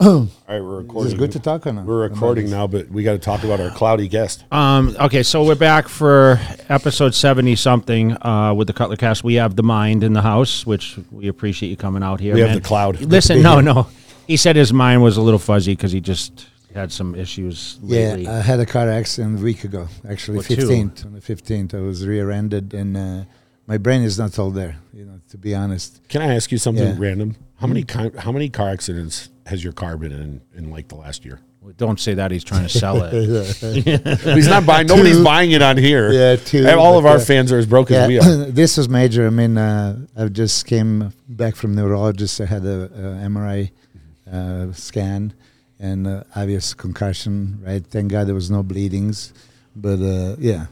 All right, we're recording. Is it good to talk or not? We're recording now, but we got to talk about our cloudy guest. Um, okay, so we're back for episode 70 something uh, with the Cutler Cast. We have the mind in the house, which we appreciate you coming out here. We have man. the cloud. Listen, no, no. He said his mind was a little fuzzy because he just had some issues Yeah. I had a car accident a week ago. Actually, What, two? fifteenth on the fifteenth, I was rear-ended, and uh, my brain is not all there. You know, to be honest. Can I ask you something Yeah. random? How many ki- how many car accidents has your car been in in like the last year? Don't say that. He's trying to sell it. He's not buying. Nobody's Two. buying it on here. Yeah, two, And all of our uh, fans are as broke as we are. this was major. I mean, uh, I just came back from neurologist. I had a, a MRI uh, scan and uh, obvious concussion. Right. Thank God there was no bleedings, but uh, yeah,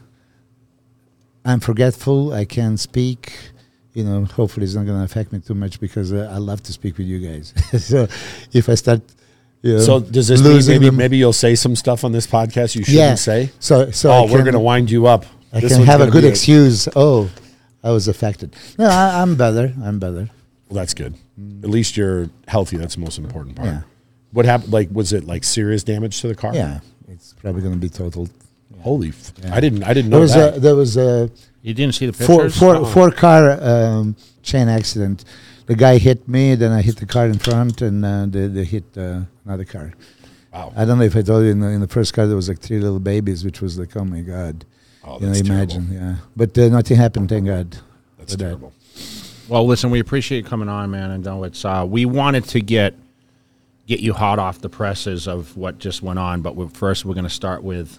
I'm forgetful. I can't speak. You know, hopefully it's not going to affect me too much because uh, I love to speak with you guys. so if I start, you know, So does this mean maybe them- maybe you'll say some stuff on this podcast you shouldn't Yeah. say? so so oh, I we're gonna wind you up. I This can have a good excuse. Oh, I was affected. No, I, I'm better. I'm better. Well, that's good. At least you're healthy. That's the most important part. Yeah. What happened? Like, was it like serious damage to the car? Yeah, it's probably going to be totaled. Holy! F- Yeah. I didn't. I didn't know There know was that. a there was a You didn't see the four pictures? four Uh-uh. four car um, chain accident. The guy hit me, then I hit the car in front, and uh, they, they hit uh, another car. wow. I don't know if I told you in the, in the first car there was like three little babies, which was like, oh my god, Oh, you know, that's imagine, terrible. yeah. But uh, nothing happened, thank God. That's for that. terrible. Well, listen, we appreciate you coming on, man. And know it's uh, we wanted to get get you hot off the presses of what just went on, but we first we're going to start with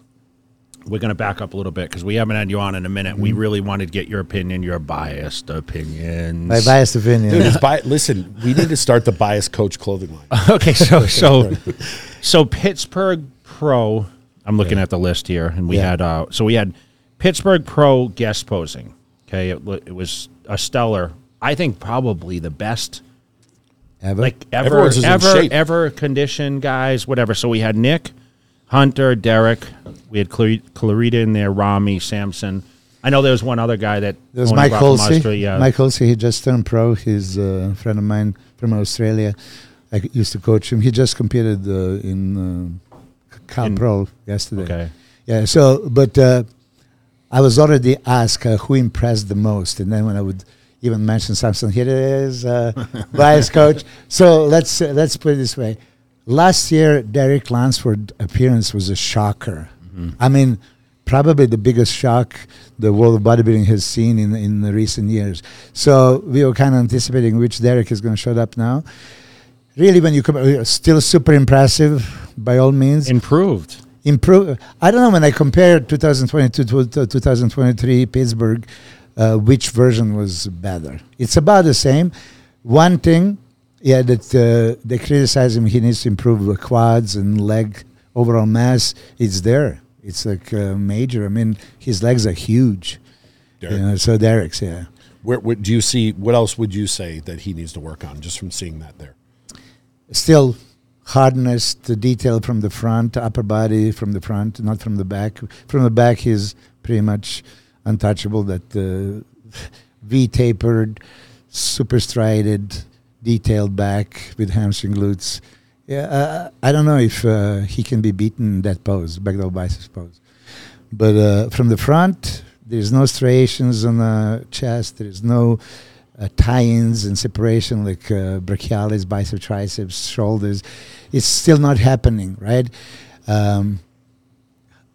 we're going to back up a little bit because we haven't had you on in a minute. We really wanted to get your opinion, your biased opinions. My biased opinion. Dude, bi- listen, we need to start the biased coach clothing line. okay, so so so Pittsburgh Pro. I'm looking at the list here, and we Yeah. had uh, so we had Pittsburgh Pro guest posing. Okay, it, it was a stellar. I think probably the best Ever? like ever Everyone's ever ever condition guys whatever so we had nick hunter derek we had Clar- clarida in there ramy samson i know there was one other guy that There was Tony Mike Holsey. Australia. Mike Holsey, he just turned pro. He's a friend of mine from Australia. I used to coach him. He just competed uh, in uh, Cal In- Pro yesterday. okay Yeah. So, but uh, I was already asked uh, who impressed the most, and then when I would even mention Samson, here it is, uh, bias coach. So let's uh, let's put it this way: last year, Derek Lunsford appearance was a shocker. I mean, probably the biggest shock the world of bodybuilding has seen in in the recent years. So we were kind of anticipating which Derek is going to show up now. Really, when you come, uh, still super impressive by all means improved improve. I don't know when I compare 2022 to to 2023 Pittsburgh, uh, which version was better. It's about the same. One thing, yeah, that uh, they criticize him. He needs to improve the quads and leg overall mass. It's there. It's like uh, major. I mean, his legs are huge. Derek. You know, so Derek's yeah. Where, what do you see? What else would you say that he needs to work on just from seeing that there? still hardness the detail from the front upper body from the front not from the back from the back he's pretty much untouchable that uh, v tapered super strided detailed back with hamstring glutes yeah uh, i don't know if uh, he can be beaten in that pose back double biceps pose but uh, from the front there's no striations on the chest there's no uh, tie-ins and separation like uh, brachialis, bicep, triceps, shoulders. It's still not happening, right? Um,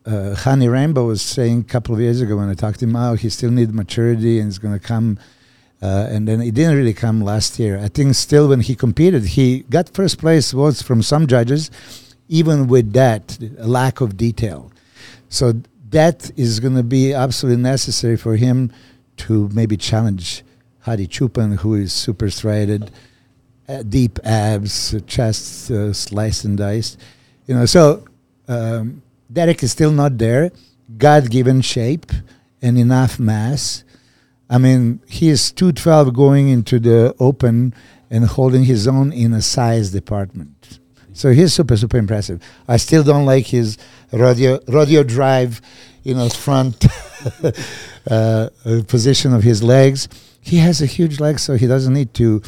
uh, Rainbow was saying a couple of years ago when I talked to him, oh, he still needs maturity and it's going to come. Uh, and then it didn't really come last year. I think still when he competed, he got first place votes from some judges, even with that lack of detail. So that is going to be absolutely necessary for him to maybe challenge Hadi Choopan, who is super striated, uh, deep abs, chest uh, sliced and diced. You know, so um, Derek is still not there. God-given shape and enough mass. I mean, he is 212 going into the open and holding his own in a size department. So he's super, super impressive. I still don't like his rodeo, rodeo drive, you know, front uh, uh, position of his legs. He has a huge leg, so he doesn't need to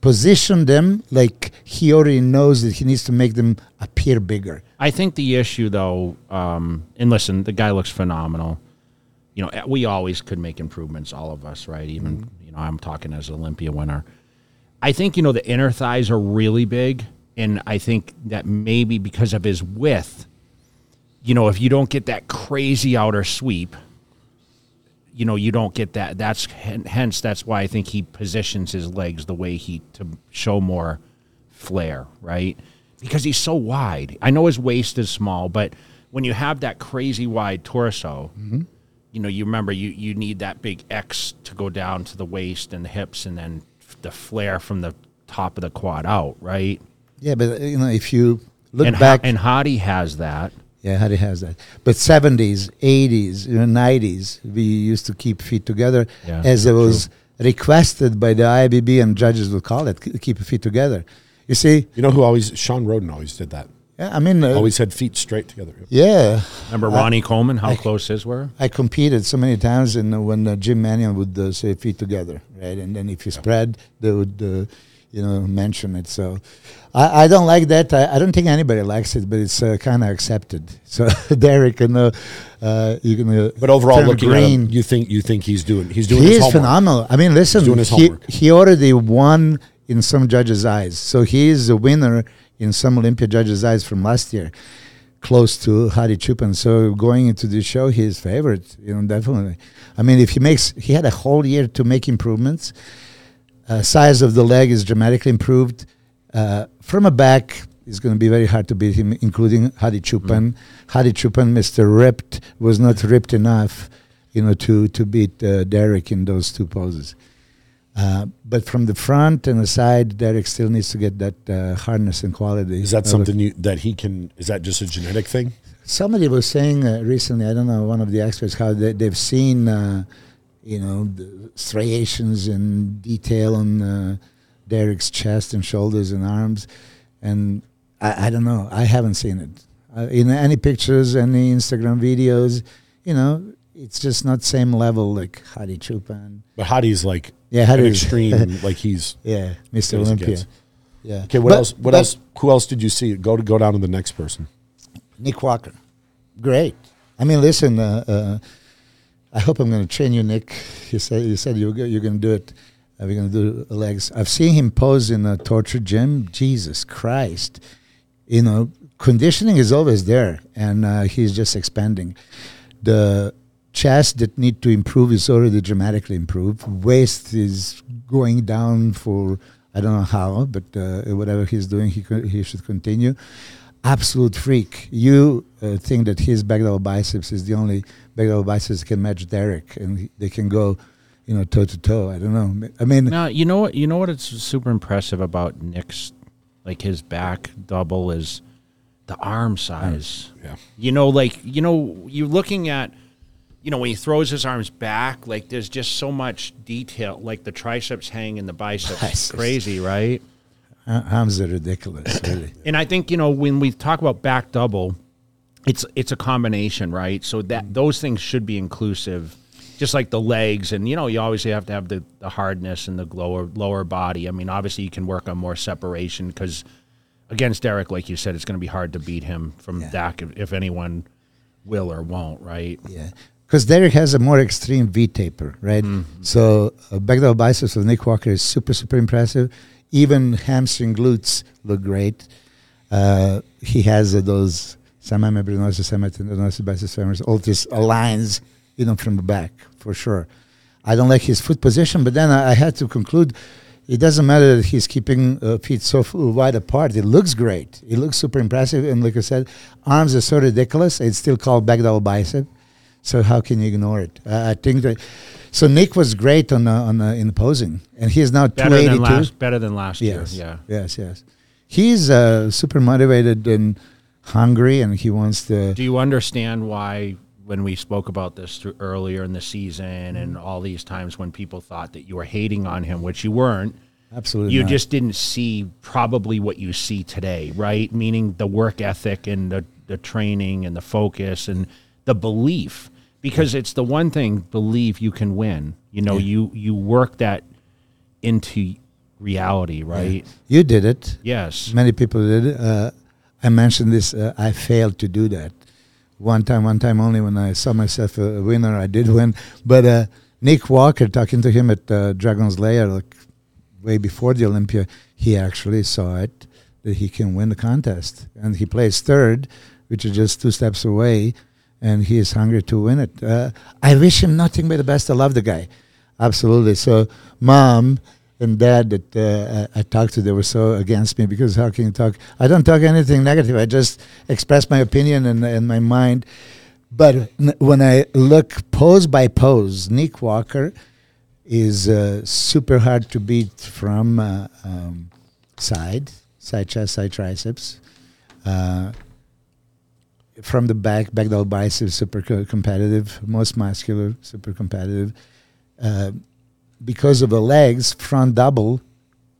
position them like he already knows that he needs to make them appear bigger. I think the issue, though, um, and listen, the guy looks phenomenal. You know, we always could make improvements, all of us, right? Even mm-hmm. you know, I'm talking as an Olympia winner. I think you know the inner thighs are really big, and I think that maybe because of his width, you know, if you don't get that crazy outer sweep, you know, you don't get that. That's hence that's why I think he positions his legs the way he to show more flair, right? Because he's so wide. I know his waist is small, but when you have that crazy wide torso, mm-hmm. You know, you remember you you need that big X to go down to the waist and the hips, and then the flare from the top of the quad out, right? Yeah, but you know, if you look and back, Ha- and Hadi has that. yeah, Hadi has that. But seventies, eighties, you know, nineties, we used to keep feet together, Yeah, as it was requested by the IFBB and judges would call it, k- keep feet together. You see, You know who always? Shawn Rhoden always did that. Yeah, I mean, uh, Always had feet straight together. yeah. Remember Ronnie Coleman? How close his were? I competed so many times, and uh, when uh, Jim Manion would uh, say feet together, right, and then if you spread, they would, uh, you know, mention it. So I, I don't like that. I, I don't think anybody likes it, but it's uh, kind of accepted. So Derek, and know, uh, you can. Uh, But overall, turn looking green. at him, you think you think he's doing he's doing he his is homework. phenomenal. I mean, listen, doing his he, homework. he already won in some judges' eyes. So he is a winner in some Olympia judges' eyes from last year, close to Hadi Choopan. So going into the show, he is favorite, you know, definitely. I mean, if he makes, he had a whole year to make improvements. Uh, size of the leg is dramatically improved. Uh, from a back, it's going to be very hard to beat him, including Hadi Choopan. Hadi Choopan, Mr. Ripped, was not ripped enough, you know, to to beat uh, Derek in those two poses. Uh, but from the front and the side, Derek still needs to get that uh, hardness and quality. Is that something you, that he can? Is that just a genetic thing? Somebody was saying uh, recently, I don't know, one of the experts, how they, they've seen, uh, you know, the striations and detail on uh, Derek's chest and shoulders and arms. And I, I don't know, I haven't seen it. Uh, in any pictures, any Instagram videos, you know, it's just not same level like Hadi Choopan. But Hadi's like Yeah, an Hadi is- extreme. like he's Yeah, Mr. Olympia. Yeah. okay. What But- else? What but else? Who else did you see? Go to go down to the next person. Nick Walker, great. I mean, listen. Uh, uh, I hope I'm going to train you, Nick. You said you said you were go- you're going to do it. Uh, we're going to do legs. I've seen him pose in a torture gym. Jesus Christ, you know, conditioning is always there, and uh, he's just expanding. The chest that need to improve is already dramatically improved. Waist is going down for I don't know how, but uh, whatever he's doing, he co- he should continue. Absolute freak. You uh, think that his back double biceps is the only back double biceps that can match Derek, and he- they can go, you know, toe to toe. I don't know. I mean, Now you know what you know what it's super impressive about Nick's like his back double is the arm size. Yeah. You know, like you know, you're looking at you know when he throws his arms back, like there's just so much detail. Like the triceps hang in the biceps, Biceps. crazy, right? arms are ridiculous, really. And I think you know when we talk about back double, it's it's a combination, right? So that those things should be inclusive, just like the legs, and you know you obviously have to have the, the hardness and the lower lower body. I mean, obviously you can work on more separation because against Derek, like you said, it's going to be hard to beat him from Yeah. Dak if, if anyone will or won't, right? Yeah, because Derek has a more extreme V taper, right? Mm-hmm. So uh, back double biceps of Nick Walker is super super impressive. Even hamstring glutes look great. Uh, he has uh, those semimembranosus, semitendinosus, biceps femoris, all this aligns, you know, from the back for sure. I don't like his foot position, but then I, I had to conclude. It doesn't matter that he's keeping uh, feet so f- wide apart. It looks great. It looks super impressive. And like I said, arms are so ridiculous. It's still called back double bicep. So how can you ignore it? Uh, I think that. So Nick was great on uh, on uh, in posing, and he is now two Better than last, better than last Yes. year. Yes. Yes. He's uh, super motivated and hungry, and he wants to. Do you understand why when we spoke about this earlier in the season Mm-hmm. and all these times when people thought that you were hating on him, which you weren't? Absolutely. you not. just didn't see probably what you see today, right? Meaning the work ethic and the, the training and the focus and the belief. Because it's the one thing, believe you can win. You know, you you work that into reality, right? You did it. Yes. Many people did it. Uh, I mentioned this. Uh, I failed to do that. One time, one time only. When I saw myself a winner, I did win. But uh, Nick Walker, talking to him at uh, Dragon's Lair, like way before the Olympia, he actually saw it that he can win the contest, and he plays third, which is just two steps away, and he is hungry to win it. Uh, I wish him nothing but the best. I love the guy, absolutely. So, mom and dad that uh, I, talked to, they were so against me because how can you talk? I don't talk anything negative. I just express my opinion and, and my mind. But n- when I look pose by pose, Nick Walker is uh, super hard to beat from uh, um, side, side chest, side triceps. From the back, back double biceps, super co- competitive, most muscular, super competitive. Uh, because of the legs, front double,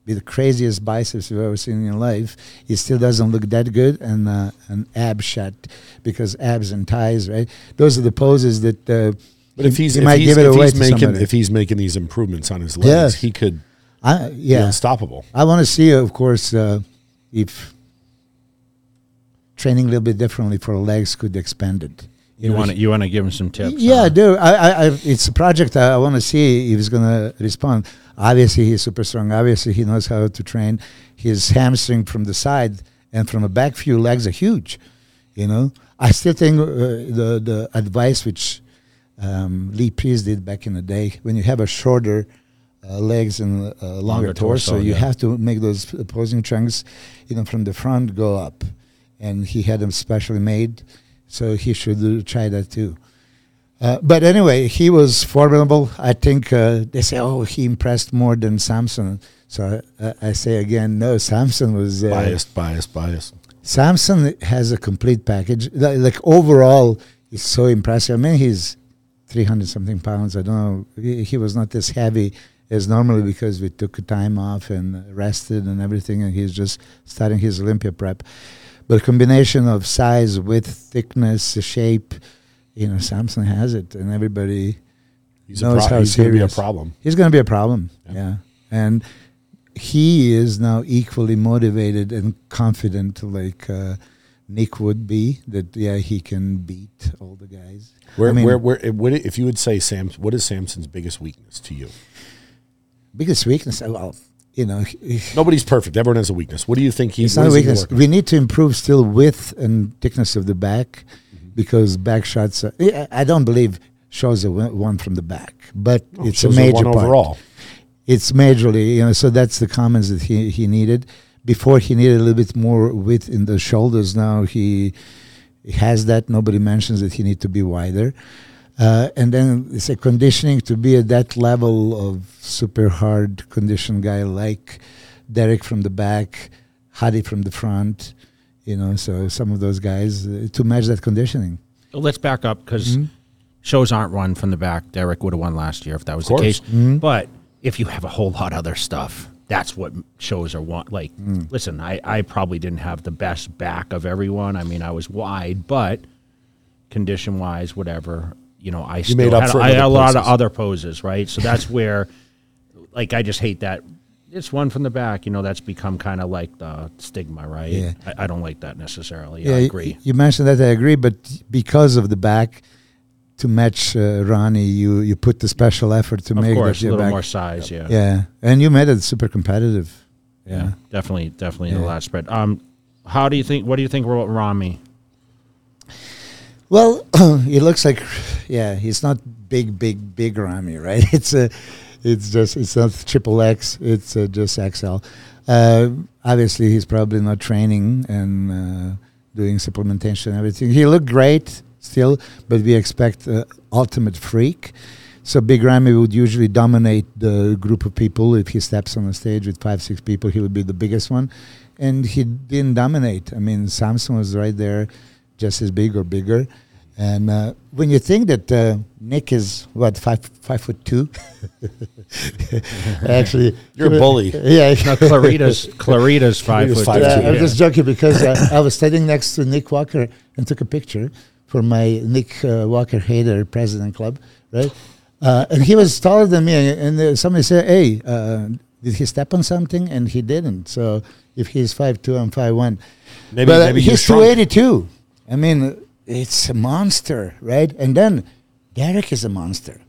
with the craziest biceps you've ever seen in your life, it still doesn't look that good. And uh, an ab shot, because abs and thighs, right? Those are the poses that. Uh, But if he's he if might he's, give it if away to making somebody. if he's making these improvements on his legs, Yes. he could I, be yeah, unstoppable. I want to see, of course, uh, if training a little bit differently for legs could expand it. You want to you want to give him some tips? Yeah, I huh? do. I, I, I, it's a project I, I want to see if he's going to respond. Obviously, he's super strong. Obviously, he knows how to train. His hamstring from the side and from the back few legs are huge. You know, I still think uh, the the advice which um, Lee Priest did back in the day, when you have a shorter uh, legs and uh, longer, Longer torso, torso, you yeah. have to make those opposing trunks, you know, from the front go up, and he had them specially made, so he should uh, try that too. Uh, but anyway, he was formidable. I think uh, they say, oh, he impressed more than Samson. So I, I say again, no, Samson was uh, Biased, biased, biased. Samson has a complete package. Li- Like overall, he's so impressive. I mean, he's 300 something pounds. I don't know. He, he was not as heavy as normally because we took time off and rested and everything, and he's just starting his Olympia prep. But a combination of size, width, thickness, shape, you know, Samson has it, and everybody He's knows pro- how he's going to be a problem. He's going to be a problem. Yeah. Yeah. And he is now equally motivated and confident, like uh, Nick would be, that, yeah, he can beat all the guys. Where, I mean, where, where, it- it, if you would say Sam, what is Samson's biggest weakness to you? biggest weakness, well, you know, Nobody's perfect. Everyone has a weakness. What do you think he? it's not a weakness. We need to improve still width and thickness of the back Mm-hmm. because back shots, are, I don't believe shows a one from the back, but on? it's a major one part. overall. it's majorly, you know, so that's the comments that he, he needed. Before he needed a little bit more width in the shoulders. Now he has that. Nobody mentions that he need to be wider. Uh, and then it's a conditioning to be at that level of super hard conditioned guy like Derek from the back, Hadi from the front, you know, so some of those guys uh, to match that conditioning. Let's back up because Mm-hmm. shows aren't run from the back. Derek would have won last year if that was the case. Mm-hmm. But if you have a whole lot of other stuff, that's what shows are want. Like, Mm. listen, I, I probably didn't have the best back of everyone. I mean, I was wide, but condition wise, whatever, you know, I still made up had, for I had a lot of other poses, right? So that's where, like, I just hate that. It's one from the back, you know. That's become kind of like the stigma, right? Yeah. I, I don't like that necessarily. I y- agree. You mentioned that I agree, but because of the back, to match uh, Ronnie, you you put the special effort to Of make course, that a little back. more size, yeah. Yeah, and you made it super competitive. Yeah, definitely, definitely in the last spread. Um, how do you think? What do you think about Ramy? Well, he looks like, yeah, he's not big, big, big Ramy, right? It's a, it's just it's not triple X. It's uh, just XL. Uh, obviously, he's probably not training and uh, doing supplementation and everything. He looked great still, but we expect uh, ultimate freak. So Big Ramy would usually dominate the group of people. If he steps on the stage with five, six people, he would be the biggest one. And he didn't dominate. I mean, Samson was right there, just as big or bigger. And uh, when you think that uh, Nick is what five five foot two, actually You're a bully. Yeah, No, Clarida's Clarida's five Clarida's foot five two. yeah, I'm yeah. just joking because uh, I was standing next to Nick Walker and took a picture for my Nick uh, Walker Hater President Club, right? Uh, and he was taller than me, and, and uh, somebody said, "Hey, uh, Did he step on something? And he didn't. So if he's five two, I'm five one. Maybe, but maybe you're he's shrunk. two eighty two. I mean, it's a monster, right? And then Derek is a monster.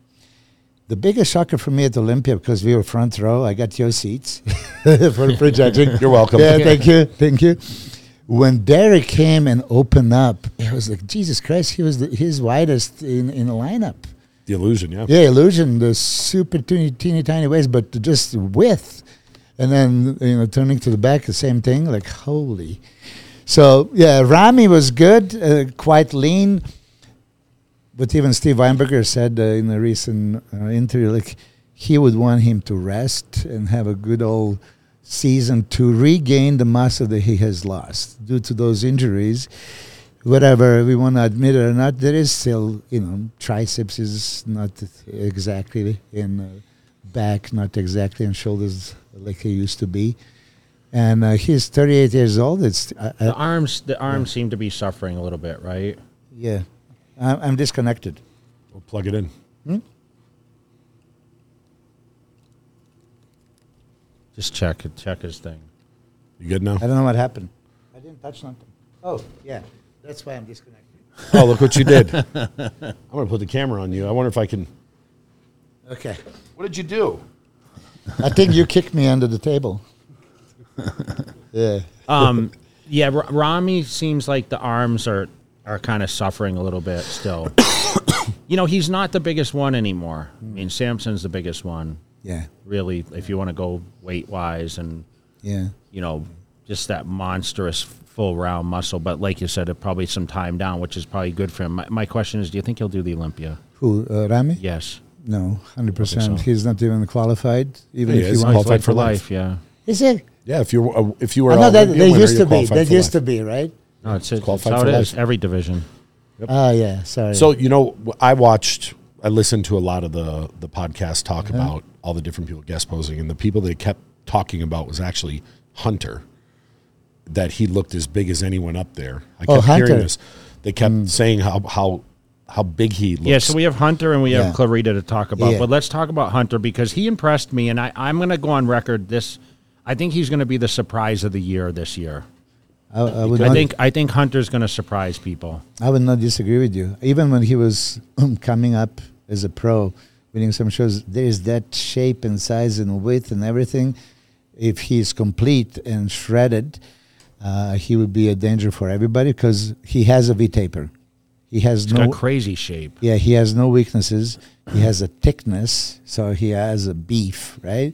The biggest shocker for me at Olympia because we were front row. I got your seats for prejudging. You're welcome. Yeah, thank you, thank you. When Derek came and opened up, it was like Jesus Christ. He was the, his widest in in the lineup. The illusion, yeah. Yeah, illusion, the super teeny, teeny tiny ways, but just width. And then, you know, turning to the back, the same thing, like, holy. So, yeah, Ramy was good, uh, quite lean. But even Steve Weinberger said uh, in a recent uh, interview, like, he would want him to rest and have a good old season to regain the muscle that he has lost due to those injuries whatever we want to admit it or not, there is still, you know, triceps is not exactly in uh, back, not exactly in shoulders like he used to be. And uh, he's 38 years old. It's uh, The uh, arms, the arms seem to be suffering a little bit, right? yeah, I'm, I'm disconnected. We'll plug it in. Just check it, check his thing. You good now? I don't know what happened. I didn't touch nothing. Oh, yeah, that's why I'm disconnected. oh, look what you did. I'm going to put the camera on you. I wonder if I can. Okay, What did you do? I think you kicked me under the table. yeah, Um, yeah, R- Ramy seems like the arms are are kind of suffering a little bit still. you know, he's not the biggest one anymore. I mean, Samson's the biggest one, yeah, really. If you want to go weight wise, and yeah. you know, just that monstrous full round muscle. But like you said, it probably some time down, which is probably good for him. My, my question is, do you think he'll do the Olympia? Who, uh, Ramy? Yes. No, hundred percent. so. He's not even qualified. Even He if is. he wants. qualified for life. Yeah. Is it? Yeah, if you uh, if you were I know all that Olympian they used you're to be. qualified That for used to be right. No, it's, it's Qualified how for it life. Every division. Oh yeah, sorry. So you know, I watched, I listened to a lot of the the podcast talk Uh-huh. about all the different people guest posing, and the people they kept talking about was actually Hunter. That he looked as big as anyone up there. I kept Oh, Hunter. hearing this. They kept saying how how how big he looks. Yeah, so we have Hunter and we Yeah. have Clarida to talk about. Yeah. But let's talk about Hunter because he impressed me, and I, I'm going to go on record. This, I think he's going to be the surprise of the year this year. I, I would I not, think I think Hunter's going to surprise people. I would not disagree with you. Even when he was coming up as a pro, winning some shows, there is that shape and size and width and everything. If he's complete and shredded, uh, he would be a danger for everybody because he has a V taper. He has He's no crazy shape. Yeah, he has no weaknesses. He has a thickness, so he has a beef, right?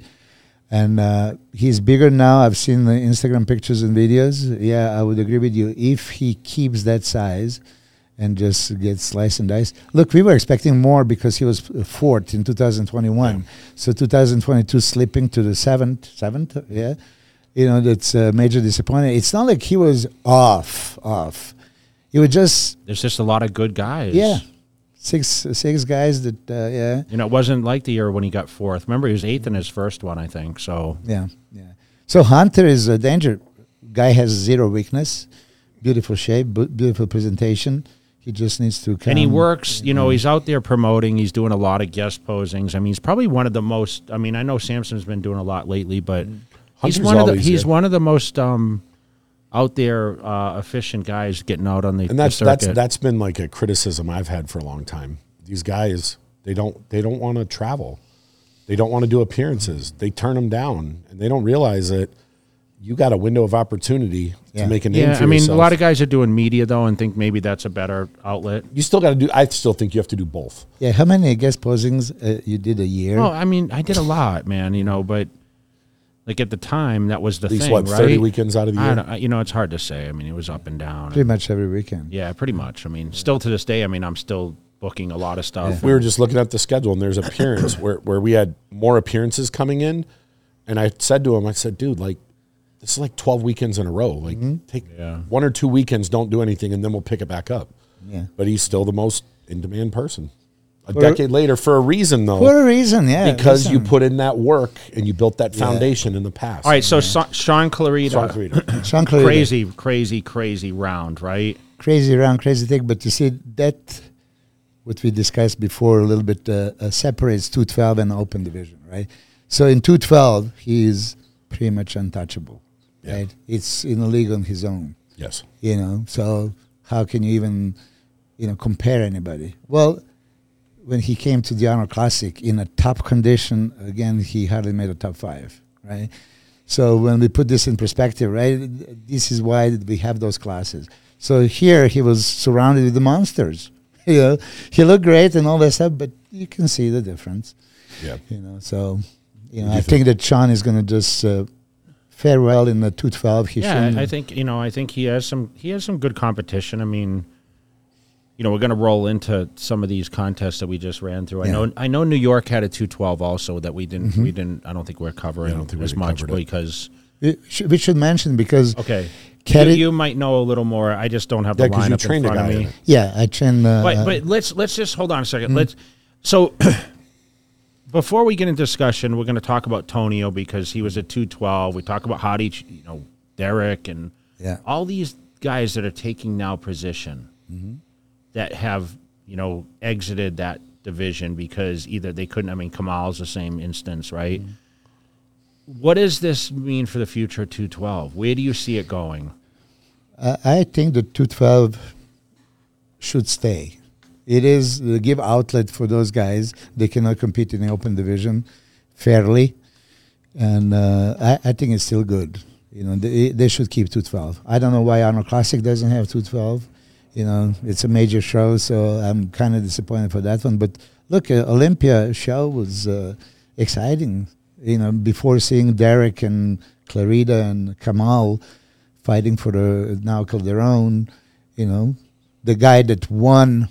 And uh, he's bigger now. I've seen the Instagram pictures and videos. Yeah, I would agree with you. If he keeps that size and just gets sliced and diced. Look, we were expecting more because he was fourth in 2021. So 2022 slipping to the seventh, seventh, yeah. You know, that's a major disappointment. It's not like he was off, off. He was just There's just a lot of good guys. yeah, six six guys that uh, yeah You know, it wasn't like the year when he got fourth. Remember, he was eighth in his first one, I think. So yeah yeah. So Hunter is a danger. Guy has zero weakness, beautiful shape, beautiful presentation. He just needs to. Come, and he works. You know, he's out there promoting. He's doing a lot of guest posings. I mean, he's probably one of the most. I mean, I know Samson's been doing a lot lately, but he's one of the he's there. one of the most um, out there uh, efficient guys getting out on the and that's the that's that's been like a criticism I've had for a long time. These guys, they don't they don't want to travel. They don't want to do appearances. They turn them down, and they don't realize that you got a window of opportunity Yeah. to make a name yeah, for I mean, yourself. a lot of guys are doing media though, and think maybe that's a better outlet. you still got to do. I still think you have to do both. Yeah, how many guest posings uh, you did a year? Well, I mean, I did a lot, man. You know, but like at the time, that was the At least thing, what right? thirty weekends out of the I year. don't, you know, it's hard to say. I mean, it was up and down. Pretty much every weekend. Yeah, pretty much. I mean, still to this day, I mean, I'm still booking a lot of stuff. we were just looking at the schedule and there's appearance where, where we had more appearances coming in and i said to him i said dude like It's like 12 weekends in a row like mm-hmm. take Yeah. one or two weekends don't do anything and then we'll pick it back up Yeah. but he's still the most in demand person a For- decade later for a reason though For a reason, yeah. because you put in that work and you built that foundation in the past All right, so Sa- Shaun Clarida, Shaun Clarida. Shaun Clarida, crazy, crazy, crazy round, right? crazy round, crazy thing. But you see that what we discussed before a little bit uh, uh, separates 212 and open division, right? So in 212, he is pretty much untouchable. Yeah. Right? It's in a league on his own. Yes. You know, so how can you even, you know, compare anybody? Well, when he came to the Arnold Classic in a top condition, again, he hardly made a top five, right? So when we put this in perspective, right, this is why we have those classes. So here he was surrounded with the monsters. You know, he looked great and all that stuff, but you can see the difference. Yeah. You know, so you know, you I think that Sean is going to just uh, fare well in the two twelve. He yeah, I think you know. I think he has some. He has some good competition. I mean, you know, we're going to roll into some of these contests that we just ran through. I Yeah. know. I know New York had a two twelve also that we didn't. We didn't. I don't think we're covering Yeah, I don't think we as much covered it. because we, should mention because okay. Kerry- you, you might know a little more. I just don't have Yeah, the because you lineup in trained a front of me. yeah, I train. Uh, But but let's let's just hold on a 2nd let Let's so before we get into discussion, we're going to talk about Tonio because he was at two twelve. We talk about Hadi, you know, Derek, and Yeah. all these guys that are taking now position that have you know exited that division because either they couldn't. I mean, Kamal's the same instance, right? What does this mean for the future of 212? Where do you see it going? I, I think the 212 should stay. It is the give outlet for those guys. They cannot compete in the open division fairly, and uh, I, I think it's still good. You know, they, they should keep 212. I don't know why Arnold Classic doesn't have 212. You know, it's a major show, so I'm kind of disappointed for that one. But look, uh, Olympia show was uh, exciting. You know, before seeing Derek and Clarida and Kamal fighting for the now Calderon, you know, the guy that won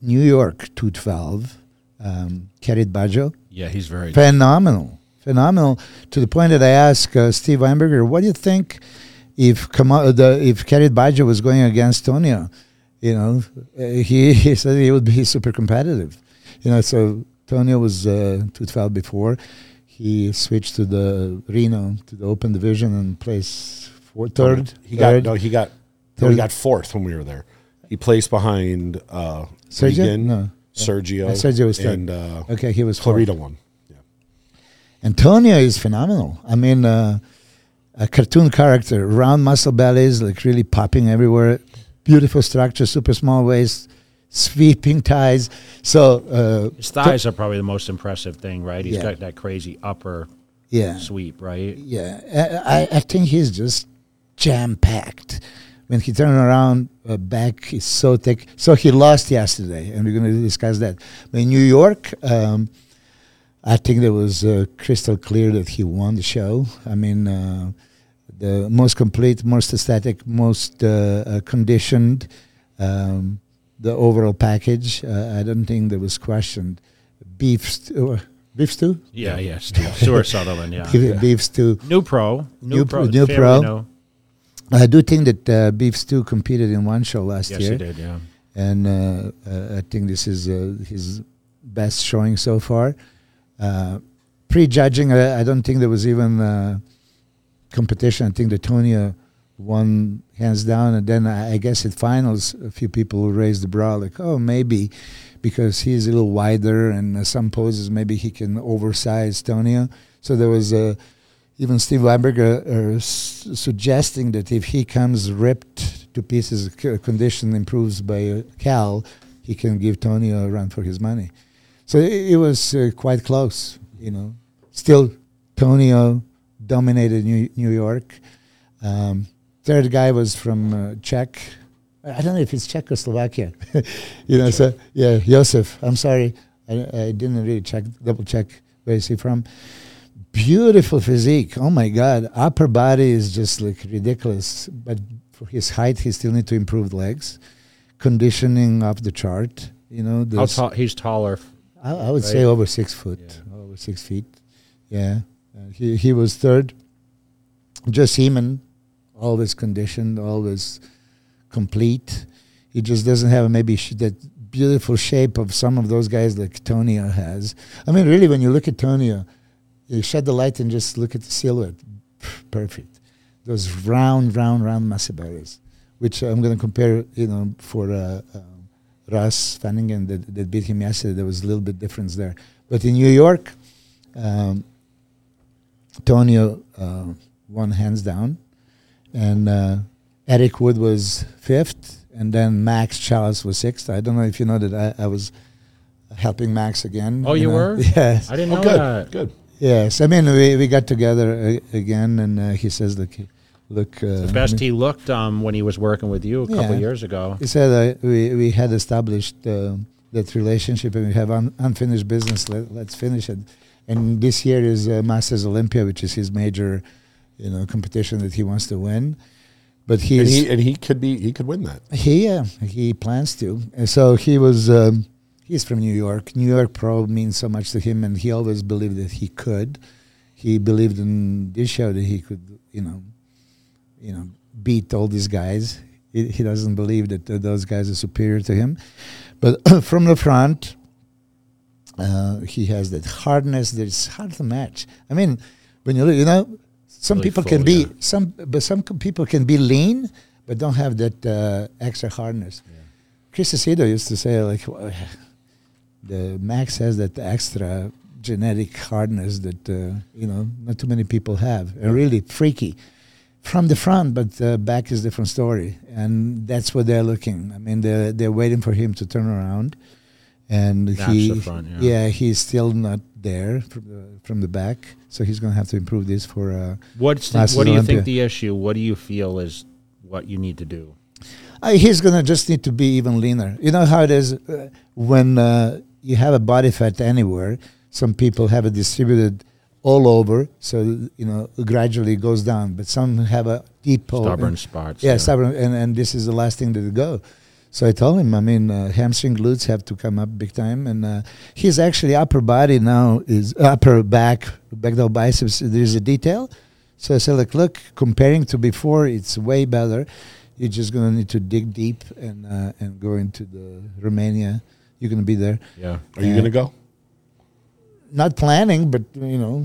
New York 212, um, Kerit Baggio, Yeah, he's very phenomenal, phenomenal to the point that I asked uh, Steve Weinberger, what do you think if Kamal, the, if Kerit Baggio was going against Tonio? You know, uh, he, he said he would be super competitive. You know, so Tonio was uh, 212 before. He switched to the Reno to the open division and placed four, third. He got third. no. He got no, he got fourth when we were there. He placed behind uh, Sergio? Regan, No. Sergio, Sergio was third. and uh, Okay, he was fourth. Clarida won. Yeah. Antonio is phenomenal. I mean, uh, a cartoon character, round muscle bellies, like really popping everywhere. Beautiful structure, super small waist, sweeping thighs. So, uh, His thighs are probably the most impressive thing, right? He's Yeah. got that crazy upper yeah, sweep, right? yeah. I, I- think he's just jam packed. When he turned around, uh, back is so thick. So he lost yesterday, and we're going to discuss that. But in New York, um, I think it was uh, crystal clear that he won the show. I mean, uh, the most complete, most aesthetic, most uh, uh, conditioned, um, the overall package. Uh, I don't think there was questioned. Beef stew, beef stew, Yeah, yeah. Stu- Stuart Sutherland, yeah. beef, beef stew. New pro. New, New pro. new pro. I do think that uh, Beef Stew competed in one show last Yes, year, he did, yeah. and uh, uh, I think this is uh, his best showing so far. Uh, prejudging, I, I don't think there was even uh, competition. I think Tonio won hands down, and then I, I guess at finals, a few people raised the brow, like, oh, maybe because he's a little wider, and uh, some poses maybe he can oversize Tonio. So there was a even Steve Weinberger uh, s- suggesting that if he comes ripped to pieces, condition improves by uh, Cal, he can give Tony a run for his money. So it, it was uh, quite close, you know. Still, Tonio dominated New, New York. Um, third guy was from uh, Czech. I don't know if it's Czechoslovakia. you know, so yeah, Josef. I'm sorry, I, I didn't really check, double check where is he from beautiful physique. Oh my God, upper body is just like ridiculous. But for his height, he still need to improve legs, conditioning off the chart. You know, How there's- tall? He's taller. I, I would say over six foot, over six feet. Yeah, he he was third. Just Heeman, always conditioned, always complete. He just doesn't have maybe sh- that beautiful shape of some of those guys like Tonio has. I mean, really, when you look at Tonio, you shed the light and just look at the silhouette. Perfect. Those round, round, round muscle bellies, which I'm going to compare, you know, for uh, um, Russ Fanningen that, that beat him yesterday. There was a little bit difference there. But in New York, um, Tonio uh, won hands down, and uh, Eric Wood was fifth, and then Max Charles was sixth. I don't know if you know that I, I was helping Max again. Oh, you know. were? Yes. I didn't know Oh, good, that. good. Yes. I mean, we, we got together uh, again, and uh, he says, "Look, look." Uh, The best he looked um, when he was working with you a couple Yeah. years ago. He said uh, we we had established uh, that relationship, and we have un- unfinished business. Let, let's finish it. And this year is uh, Masters Olympia, which is his major, you know, competition that he wants to win. But he's And he and he could be he could win that. he uh, he plans to. And so he was. Um, he's from New York. New York Pro means so much to him, and he always believed that he could. He believed in this show that he could, you know, you know, beat all these guys. He, he doesn't believe that uh, those guys are superior to him. But from the front, uh, he has that hardness that is hard to match. I mean, when you look, you know, some Really people full, can be yeah. some, but some people can be lean, but don't have that uh, extra hardness. Chris Aceto used to say like, "Well, the Max has that extra genetic hardness that uh, you know not too many people have, and really freaky from the front, but uh, back is different story, and that's what they're looking. I mean, they're they're waiting for him to turn around, and Match he, front, yeah. he's still not there from the from the back, so he's going to have to improve this for. Uh, What's the, what do you Olympia. think the issue? What do you feel is what you need to do? Uh, he's gonna just need to be even leaner. You know how it is uh, when uh, you have a body fat anywhere. Some people have it distributed all over, so you know gradually it goes down. But some have a deep. Stubborn spots. Yeah, stubborn, and and this is the last thing to go. So I told him, I mean, uh, hamstring glutes have to come up big time, and uh, his actually upper body now is upper back, back down biceps. There's a detail. So I said, like, look, comparing to before, it's way better. You're just gonna need to dig deep and uh, and go into the Romania. You're gonna be there. Yeah. Are you gonna go? Not planning, but you know,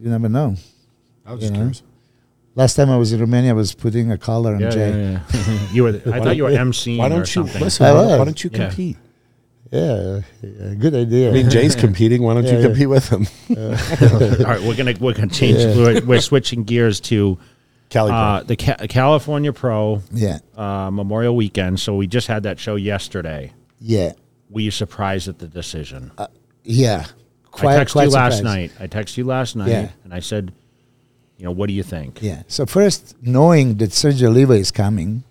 you never know. I was you just know? curious. Last time I was in Romania, I was putting a collar on Yeah, Jay. yeah, yeah. you were. The, I thought you were emceeing Why don't you something. listen? Why, why don't you compete? Yeah, yeah, good idea. I mean, Jay's competing. Why don't Yeah, you yeah. compete with him? All right, we're gonna we're gonna change. Yeah. We're, we're switching gears to Cali Pro. uh, the Ca- California Pro yeah, uh, Memorial Weekend. So we just had that show yesterday. yeah, Were you surprised at the decision? yeah. I texted you last surprised. night. I texted you last night, Yeah. and I said, you know, what do you think? Yeah. So first, knowing that Sergio Oliva is coming,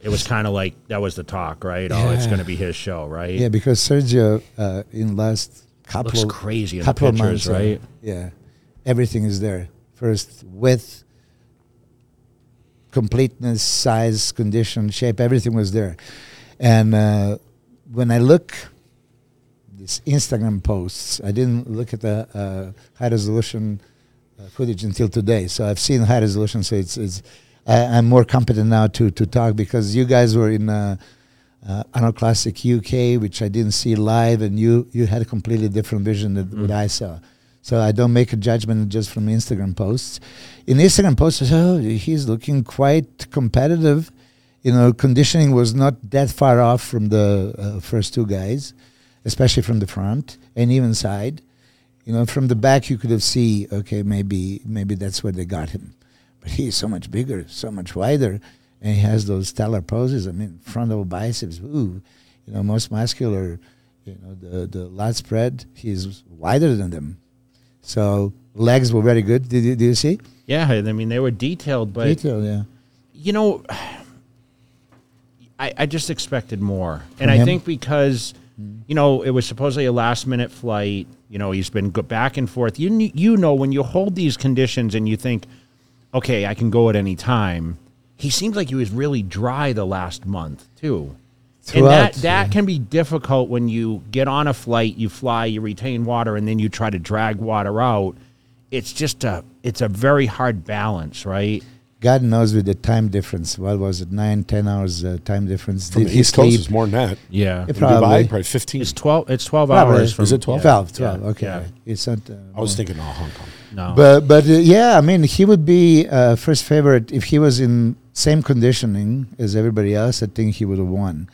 It was kind of like that was the talk, right? Oh, it's going to be his show, right? yeah, because Sergio uh, in last couple looks of crazy in the couple of pictures, months, right? yeah, everything is there. First, width, completeness, size, condition, shape, everything was there. And uh, when I look these Instagram posts, I didn't look at the uh, high resolution footage until today. So I've seen high resolution, so it's it's. I, I'm more competent now to to talk because you guys were in. Uh, uh, Arnold Classic UK, which I didn't see live, and you you had a completely different vision than what I saw. So I don't make a judgment just from Instagram posts. In Instagram posts, I oh, he's looking quite competitive. You know, conditioning was not that far off from the uh, first two guys, especially from the front and even side. You know, from the back you could have see, okay, maybe maybe that's where they got him, but he's so much bigger, so much wider, and he has those stellar poses. I mean, frontal biceps, ooh, you know, most muscular. You know, the the lat spread, he's wider than them. So legs were very good. Did you, did you see? Yeah, I mean they were detailed, but Detail, yeah. you know, I, I just expected more, and From I him? think because you know it was supposedly a last minute flight. You know, he's been back and forth. You you know when you hold these conditions and you think, okay, I can go at any time. He seems like he was really dry the last month too. and that that yeah. can be difficult when you get on a flight, you fly, you retain water, and then you try to drag water out. It's just a it's a very hard balance, right? God knows with the time difference. What was it? Nine, ten hours uh, time difference. From Did the he East Coast, sleep? it's more than that. Yeah, If Probably. Dubai, probably 15. it's twelve. It's twelve Probably. hours. From, Is it 12? yeah. 12, 12. Yeah. Okay. Yeah. It's not. Uh, I was thinking, oh, Hong Kong. No, But but uh, yeah, I mean, he would be uh, first favorite if he was in same conditioning as everybody else. I think he would have won.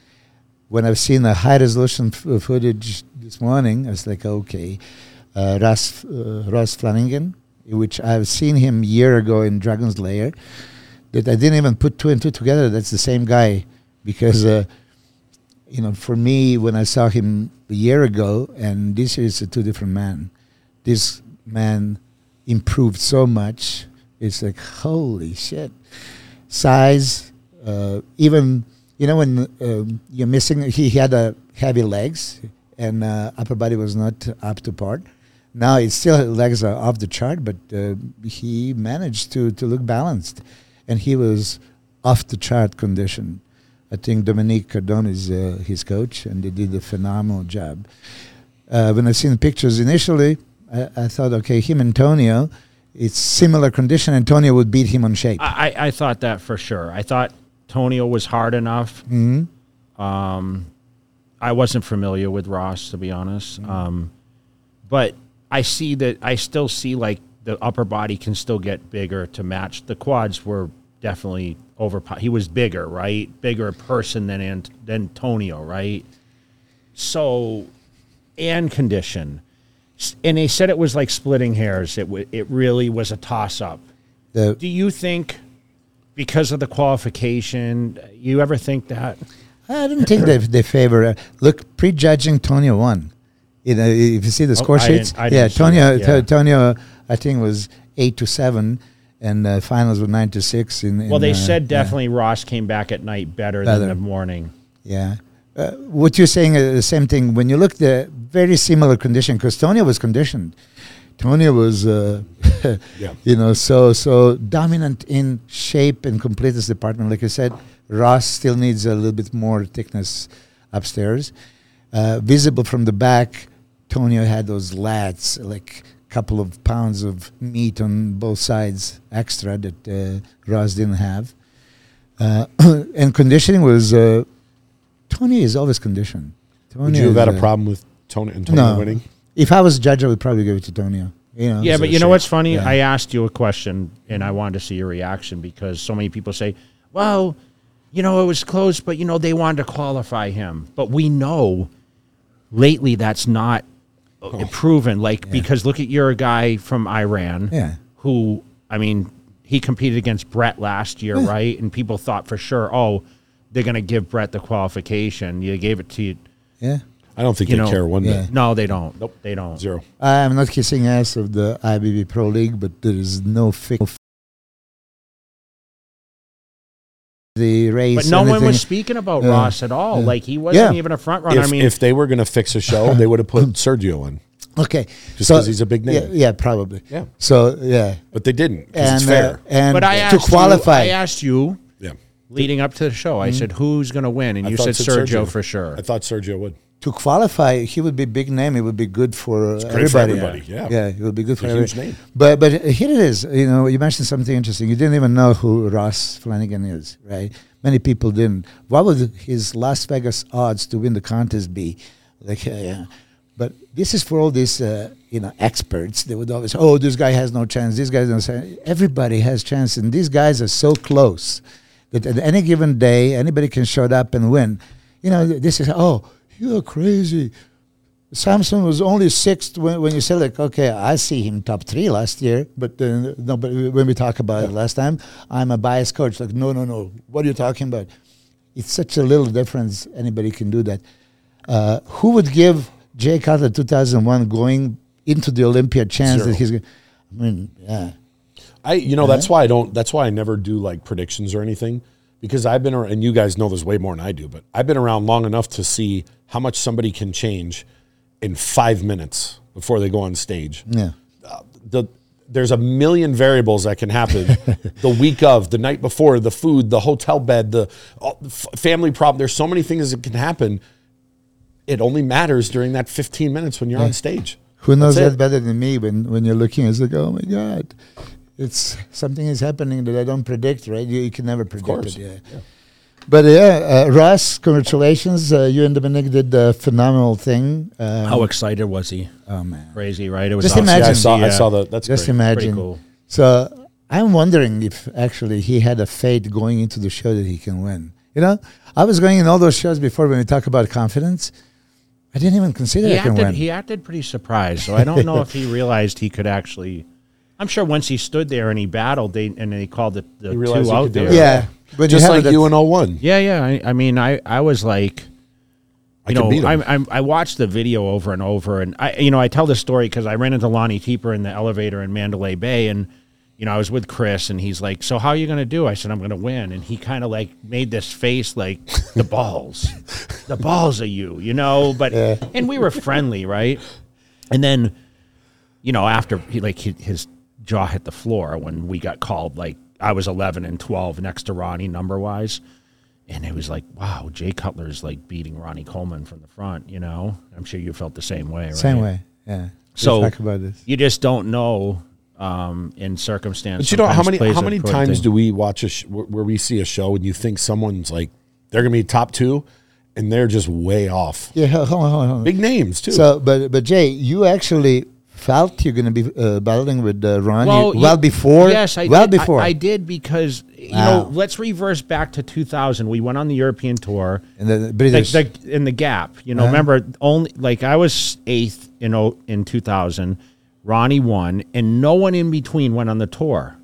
When I've seen the high resolution f- uh, footage this morning, I was like, okay, uh, Russ uh, Russ Flanagan, which I've seen him year ago in Dragon's Lair. That I didn't even put two and two together. That's the same guy, because uh, you know, for me, when I saw him a year ago, and this year is a two different man. This man improved so much. It's like holy shit, size, uh, even you know when um, you're missing. He had a heavy legs and uh, upper body was not up to par. Now it's still legs are off the chart, but uh, he managed to to look balanced, and he was off the chart condition. I think Dominique Cardone is uh, his coach, and they did a phenomenal job. Uh, when I seen the pictures initially, I, I thought, okay, him and Antonio, it's similar condition. Antonio would beat him on shape. I, I, thought that for sure. I thought Tonio was hard enough. hmm Um, I wasn't familiar with Ross to be honest. Um, but I see that I still see like the upper body can still get bigger to match. The quads were definitely over. He was bigger, right? Bigger person than Ant- than Tonio, right? So, and condition, and they said it was like splitting hairs. It w- it really was a toss up. The, Do you think because of the qualification, you ever think that? I don't think they they favor. Look, prejudging Tonio won. You know, if you see the Oh, score I sheets, didn't- I yeah, didn't see Tonio, that, yeah. T- Tonio, I think was eight to seven, and uh, finals were nine to six. In, in Well, they uh, said yeah, definitely Ross came back at night better, Better. than the morning. Yeah, uh, what you're saying is the same thing. When you look the very similar condition, because Tonio was conditioned. Tonio was, uh, Yeah. you know, so so dominant in shape and completeness department. Like I said, Ross still needs a little bit more thickness upstairs. Uh, visible from the back, Tonio had those lats, like a couple of pounds of meat on both sides extra that uh, Ross didn't have. Uh, and conditioning was, uh, Tony is always conditioned. Tony Would you have had a problem with Tony Antonio No. winning? If I was a judge, I would probably give it to Tonio. You know, Yeah, but you know shame? what's funny? Yeah. I asked you a question and I wanted to see your reaction because so many people say, "Well, you know, it was close, but you know, they wanted to qualify him." But we know lately that's not uh, proven. Like because look at you're a guy from Iran, Yeah. who I mean, he competed against Brett last year, right? And people thought for sure, oh, they're going to give Brett the qualification. You gave it to you. yeah. I don't think You they know, care one yeah. bit. No, they don't. Nope. they don't. Zero. I'm not kissing ass of the IFBB Pro League, but there is no fix. The race, But no one was speaking about Yeah. Ross at all. Yeah. Like he wasn't Yeah. even a front runner. If, I mean, if they were going to fix a show, they would have put Sergio in Okay, just so- because he's a big name. yeah, probably. Yeah. So yeah, But they didn't because and it's fair. uh, and but I to asked qualify, You, I asked you yeah. leading up to the show. I said, "Who's going to win?" And I you thought said it Sergio, for sure. I thought Sergio would. To qualify, he would be big name. It would be good for great for everybody. everybody, yeah. yeah, it would be good It's for everybody. name. But but here it is. You know, you mentioned something interesting. You didn't even know who Ross Flanagan is, right? Many people didn't. What would his Las Vegas odds to win the contest be? Like, uh, yeah. But this is for all these, uh, you know, experts. They would always, oh, this guy has no chance. This guy no. Everybody has chance, and these guys are so close that at any given day, anybody can show up and win. You know, this is, oh, you're crazy. Samson was only sixth when, when you say like, okay, I see him top three last year, but uh, no, but when we talk about it last time, I'm a biased coach. Like, no, no, no. What are you talking about? It's such a little difference. Anybody can do that. Uh, who would give Jay Cutler 2001 going into the Olympia chance Zero. that he's? going I mean, yeah, I you know that's why I don't that's why I never do like predictions or anything because I've been around and you guys know this way more than I do but I've been around long enough to see how much somebody can change in 5 minutes before they go on stage. yeah. Uh, the there's a million variables that can happen the week of, the night before, the food, the hotel bed, the uh, f- family problem. There's so many things that can happen. It only matters during that 15 minutes when you're on stage. Who knows that better than me? When when you're looking, it's like, oh my god, it's something is happening that I don't predict. Right? You, you can never predict it. Yeah. yeah. But yeah, uh, Ross, congratulations! Uh, you and Dominic did a phenomenal thing. Um, How excited was he? oh man! Crazy, right? It was Just awesome. imagine. Yeah, I saw I saw the that's Just great. imagine. cool. So I'm wondering if actually he had a fate going into the show that he can win. You know, I was going in all those shows before when we talk about confidence. I didn't even consider he I can acted, win. he acted pretty surprised. So I don't know if he realized he could actually. I'm sure once he stood there and he battled, they and they called it the He realized two he out could do there. it. yeah, but Just have like it you at- in 01. yeah, yeah. I, I mean, I I was like, I you can know, beat him. I'm, I'm, I watched the video over and over, and I, you know, I tell this story because I ran into Lonnie Teper in the elevator in Mandalay Bay, and you know, I was with Chris, and he's like, "So how are you going to do?" I said, "I'm going to win," and he kind of like made this face, like the balls, the balls of you, you know. But and we were friendly, right? And then, you know, after he like he, his jaw hit the floor when we got called, like I was 11 and 12 next to Ronnie number wise. And it was like, wow, Jay Cutler's like beating Ronnie Coleman from the front, you know? I'm sure you felt the same way, right? Same way. Yeah. So talk about this. you just don't know um, in circumstance. But you know how many how many times thing. do we watch a sh- where where we see a show and you think someone's like they're gonna be top two, and they're just way off. Yeah, hold on, hold on. Big names too. So, but but Jay, you actually felt you're going to be uh, battling with uh, Ron well, you- well before. Yes, I well did. before. I, I did because you Wow. know. Let's reverse back to 2000. We went on the European tour. and the British. the, in the gap. You know, Uh-huh. remember only like I was eighth in in 2000, Ronnie won, and no one in between went on the tour.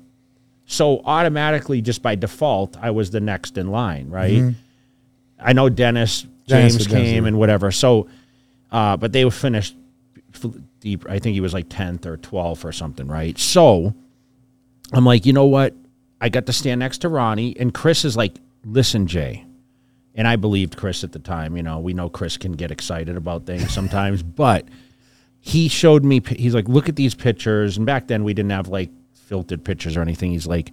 So automatically, just by default, I was the next in line, right? I know Dennis, Mm-hmm. James Dennis, came and whatever. So, uh, but they were finished deep. I think he was like 10th or 12th or something, right? So I'm like, you know what? I got to stand next to Ronnie, and Chris is like, listen, Jay. And I believed Chris at the time. You know, we know Chris can get excited about things sometimes, but he showed me, he's like, look at these pictures. And back then we didn't have like filtered pictures or anything. He's like,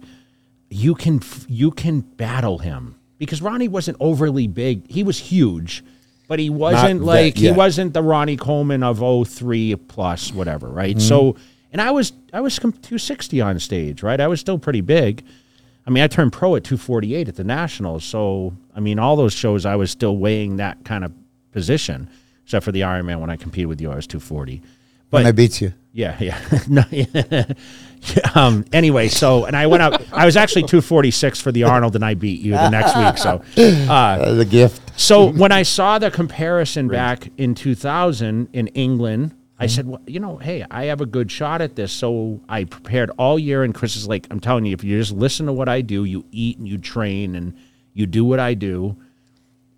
you can, you can battle him because Ronnie wasn't overly big. He was huge, but he wasn't that like, he wasn't the Ronnie Coleman of 03 plus, whatever, right? Mm-hmm. So, and I was, I was 260 on stage, right? I was still pretty big. I mean, I turned pro at 248 at the Nationals. So, I mean, all those shows, I was still weighing that kind of position, except for the Ironman when I competed with you, I was 240. But when I beat you. yeah, yeah. no, yeah. um, anyway, so, and I went out. I was actually 246 for the Arnold, and I beat you the next week. So, Uh, the gift. so when I saw the comparison back in 2000 in England, I Mm-hmm. said, well, you know, hey, I have a good shot at this. So I prepared all year. And Chris is like, I'm telling you, if you just listen to what I do, you eat and you train and you do what I do,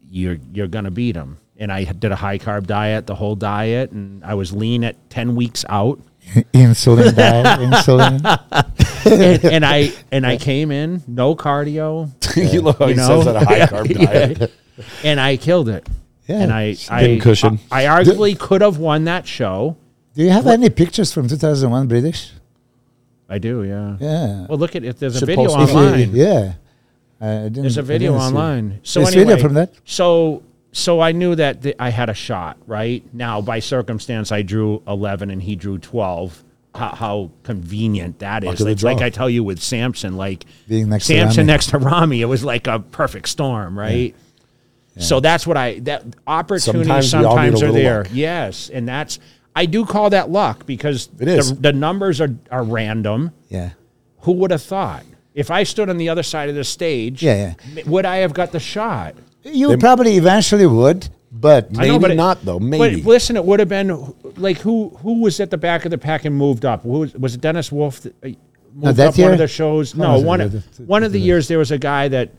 you're you're gonna beat him. And I did a high carb diet, the whole diet, and I was lean at 10 weeks out. Insulin diet. insulin. and, and I and I came in no cardio, you look how you know? says that a high carb diet. and I killed it. Yeah. and I I, cushion. I, I arguably could have won that show. Do you have any pictures from 2001 British? I do, yeah. Yeah. Well, look at it. There's a Should video. If you- online. yeah. There's a video online. So There's anyway, video from that? So so I knew that th- I had a shot. Right now, by circumstance, I drew 11 and he drew 12. How, how convenient that is! It's like. I tell you with Samson, like Being next to Samson Rami. next to Rami, it was like a perfect storm, right? So that's what I that opportunities Sometimes we all need a sometimes are there. luck. Yes, and that's I do call that luck because It is. The, the numbers are are random. Yeah. Who would have thought? If I stood on the other side of the stage, Yeah, m- would I have got the shot? You probably eventually would, but I know, Maybe but not, though. Maybe. But listen, it would have been like who who was at the back of the pack and moved up? Who was, was it? Dennis Wolf that, uh, moved that up one of the shows. No, one The- of- the- one of the years there was a guy that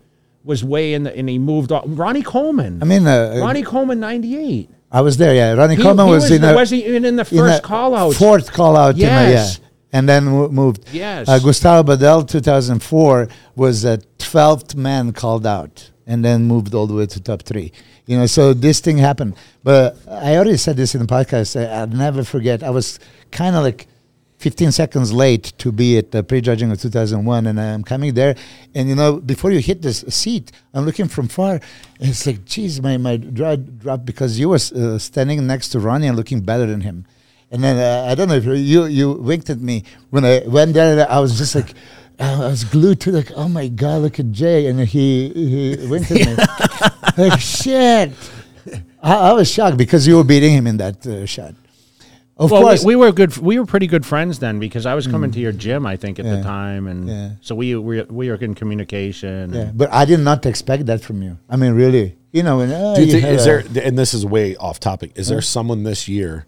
was way in the and he moved up. Ronnie Coleman. I mean, uh, Ronnie Coleman, ninety eight. I was there. Yeah, Ronnie He, Coleman he was, was, in the, a, was he even in the first call out? fourth call out. in a- Yes. yeah, and then mo- moved. Yes. Uh, Gustavo Badell, 2004, was a 12th man called out, and then moved all the way to top three. You know, so this thing happened. But I already said this in the podcast. I, I'll never forget. I was kind of like 15 seconds late to be at the prejudging of 2001 and i'm coming there and you know before you hit this seat i'm looking from far it's like geez my, my draw dropped because you were uh, standing next to ronnie and looking better than him and then uh, i don't know if you you winked at me when i went there i was just like I was glued to like, oh my god, look at Jay, and he he winked at me, like shit. I, I was shocked because you were beating him in that uh, shot. Of well, course, we, we were good. We were pretty good friends then because I was coming to your gym, I think, at Yeah. the time, and Yeah. so we we we were in communication. Yeah, but I did not expect that from you. I mean, really, You know, when, uh, you you think is a- there? And this is way off topic. Is there someone this year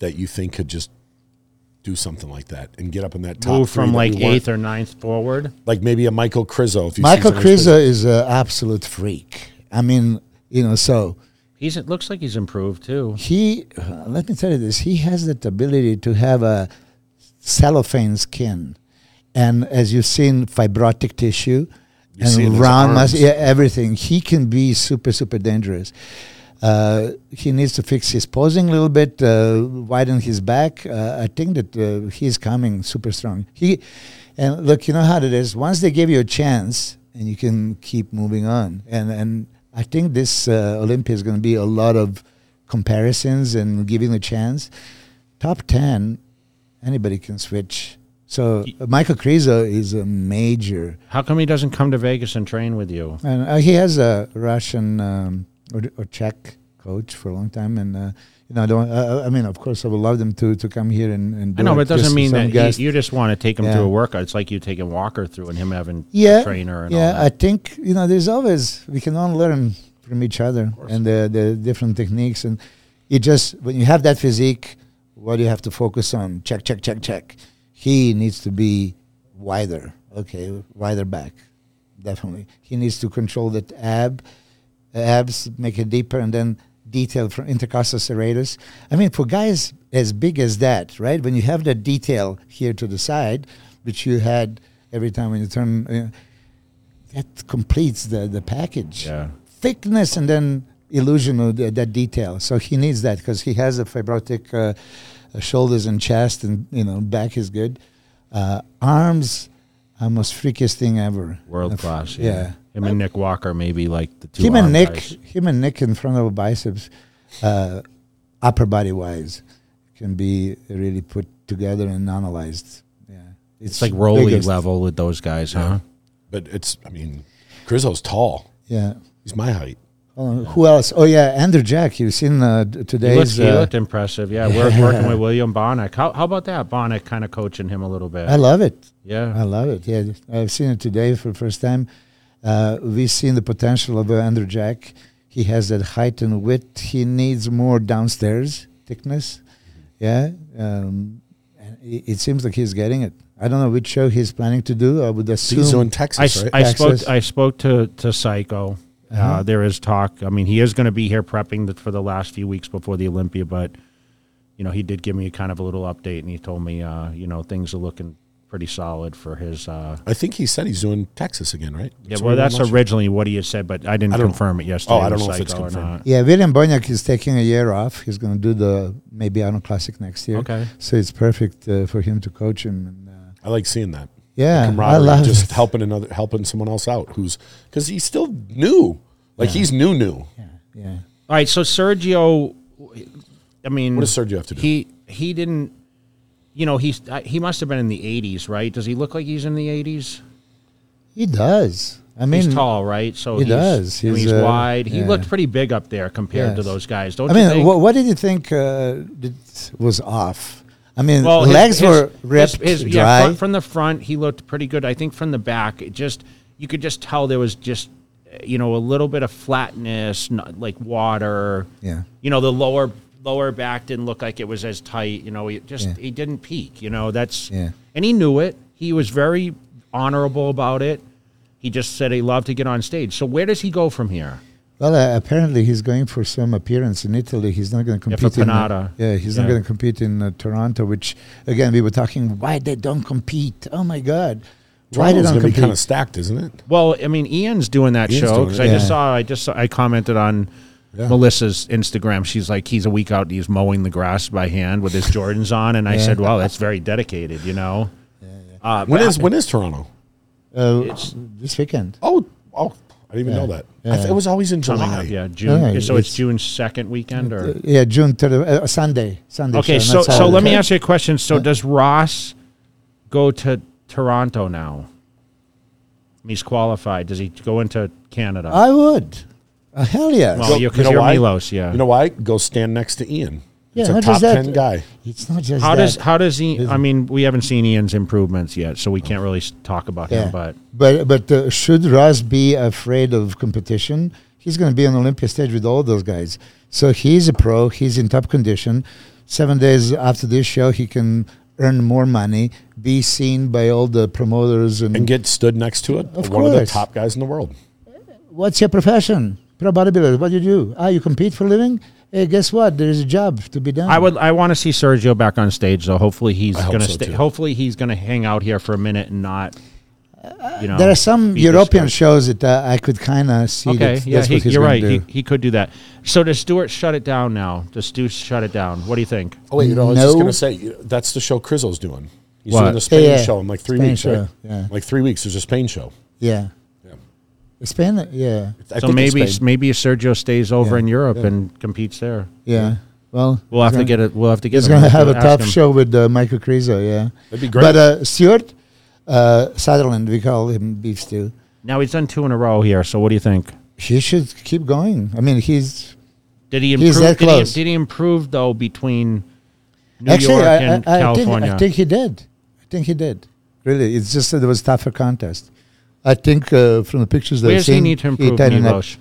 that you think could just do something like that and get up in that top Move from that like we eighth or ninth forward. like maybe a Michael Krizo? If you Michael Krizo is an absolute freak. I mean, you know, so He's it looks like he's improved too. he, uh, let me tell you this, he has that ability to have a cellophane skin. And as you've seen, fibrotic tissue You see it in and his round muscle, yeah, everything. He can be super, super dangerous. Uh, he needs to fix his posing a little bit, uh, widen his back. Uh, I think that uh, he's coming super strong. He and look, you know how it is. Once they give you a chance, and you can keep moving on. And and I think this uh, Olympia is going to be a lot of comparisons and giving a chance. Top ten, anybody can switch. So Michael Krizo is a major How come he doesn't come to Vegas and train with you? and uh, he has a Russian um, or, or Czech coach for a long time, and uh, you know, I don't. Uh, I mean, of course, I would love them to to come here and, and do I know, but it doesn't mean that guest- you, just want to take him Yeah. through a workout. It's like you taking Walker through and him having yeah, a trainer and yeah. I think you know, there's always we can all learn from each other and the the different techniques, and you just when you have that physique, what do you have to focus on? Check, check, check, check. He needs to be wider. Okay, wider back, definitely. He needs to control that ab, abs, make it deeper, and then detail from intercostal serratus. I mean, for guys as big as that, right? When you have that detail here to the side, which you had every time when you turn, uh, that completes the the package. Yeah. Thickness and then illusion of the, that detail. So he needs that because he has a fibrotic uh, uh, shoulders and chest, and you know back is good. Uh, arms, are most freakiest thing ever. World class. yeah. Yeah. Him and Nick Walker maybe like the two. him and Nick, guys. him and Nick in front of a biceps, uh, upper body wise, can be really put together and analyzed. Yeah, It's like Roelly level with those guys, huh? But it's. I mean, Krizo's tall. Yeah. He's my height. Who else? Oh yeah, Andrew Jack. You've seen uh, d- He looked, today's. he uh, looked impressive. Yeah, we're working with William Bonac. How, how about that? Bonac kind of coaching him a little bit. I love it. Yeah, I love it. Yeah, I've seen it today for the first time. Uh, we've seen the potential of uh, Andrew Jack. He has that height and width. He needs more downstairs thickness. Yeah, um, and it, it seems like he's getting it. I don't know which show he's planning to do. I would assume. He's in I, Texas, s- right? I spoke I spoke to to Psycho. uh Uh-huh. there is talk. I mean, he is going to be here prepping the, for the last few weeks before the Olympia, but you know, he did give me kind of a little update, and he told me, uh, you know, things are looking pretty solid for his. Uh, I think he said he's doing Texas again, right? yeah, what well, that's mentioned. originally what he had said, but I didn't I confirm it yesterday. Oh, I don't know if it's Psycho or confirmed. not. Yeah, William Bonac is taking a year off. He's going to do the maybe Arnold Classic next year. Okay. So it's perfect uh, for him to coach him. And, uh, I like seeing that. yeah, I camaraderie, love just it. helping another, helping someone else out who's because he's still new. Like he's new, new. Yeah, yeah. All right, so Sergio, I mean, What does Sergio have to do? He he didn't, you know, he's uh, he must have been in the '80s, right? Does he look like he's in the '80s? He does. I mean, he's tall, right? So he he's, does. I mean, He's, he's uh, wide. He yeah. looked pretty big up there compared to those guys. Don't I you mean, what, what did you think uh, did, was off? I mean, well, legs his- were ripped, his- his- dry. Yeah, from the front, he looked pretty good. I think from the back, it just you could just tell there was just you know a little bit of flatness, like water. yeah, you know the lower lower back didn't look like it was as tight you know he just Yeah. he didn't peak you know that's Yeah. and he knew it he was very honorable about it he just said he loved to get on stage so where does he go from here Well, uh, apparently he's going for some appearance in Italy. He's not going to Yeah, compete. for in, uh, Panada. yeah, he's Yeah. not going to compete in uh, Toronto. Which again, we were talking why they don't compete. Oh my God, why they Toronto's don't gonna be kind of stacked, isn't it? well i mean ian's doing that Ian's show because it. i just saw i just saw, i commented on Yeah. melissa's instagram she's like he's a week out he's mowing the grass by hand with his jordans on and i Yeah. said wow that's very dedicated you know Uh, When but is when is Toronto? uh, It's- this weekend. Oh, oh, I didn't even Yeah. know that. I Yeah. it was always in coming July. up yeah june Yeah, so it's, it's- june 2nd weekend or Uh, yeah, June third, uh, Sunday. Sunday. Okay, show, so not so Saturday. let me ask you a question. So does Ross go to Toronto now? He's qualified. Does he go into Canada? I would. Uh, hell yeah. well, Go- you're, you because know you're why? Milos, yeah. You know why? Go stand next to Ian. Yeah, it's a not top just that. ten guy. it's not just how that. does how does he? I mean, we haven't seen Ian's improvements yet, so we can't really s- talk about Yeah. him. But But but uh, should Ross be afraid of competition? he's going to be on Olympia stage with all those guys. So he's a pro. He's in top condition. Seven days after this show, he can earn more money, be seen by all the promoters, and, and get stood next to it. Of one of the course. top guys in the world. what's your profession? Pro bodybuilder. What do you do? Ah, you compete for a living. Hey, guess what? There is a job to be done. I would. I want to see Sergio back on stage, though. Hopefully, he's I hope gonna so, stay. too. Hopefully, he's gonna hang out here for a minute and not. You know, There are some be European discouraged. shows that uh, I could kind of see. Okay, that yeah, that's he, what he's you're gonna right. He, do. he could do that. So does Stewart shut it down now? Does Stu shut it down? What do you think? Oh wait, you know, I was just No. gonna say you know, that's the show Krizo's doing. He's What? doing the Spain Yeah, yeah. show in like three Spain weeks, show, right? yeah. Like three weeks. There's a Spain show. Yeah. Yeah. Spain, yeah, I so maybe maybe Sergio stays over Yeah, in Europe yeah. and competes there. yeah. Well, We'll have he's to gonna- get it. We'll have to get. It. He's him. going to have a tough him. show with uh, Michael Krizo, yeah. That'd be great. But uh, Stewart uh, Sutherland, we call him Beef Stew. Now he's done two in a row here. So what do you think? He should keep going. I mean, he's Did he He's improve? that Did he, did he improve though between New actually. York I, and I, I, think, California? I think he did. I think he did. Really, it's just that it was tougher contest. I think uh, from the pictures that Where I've does he seen, need to improve, up. Milos?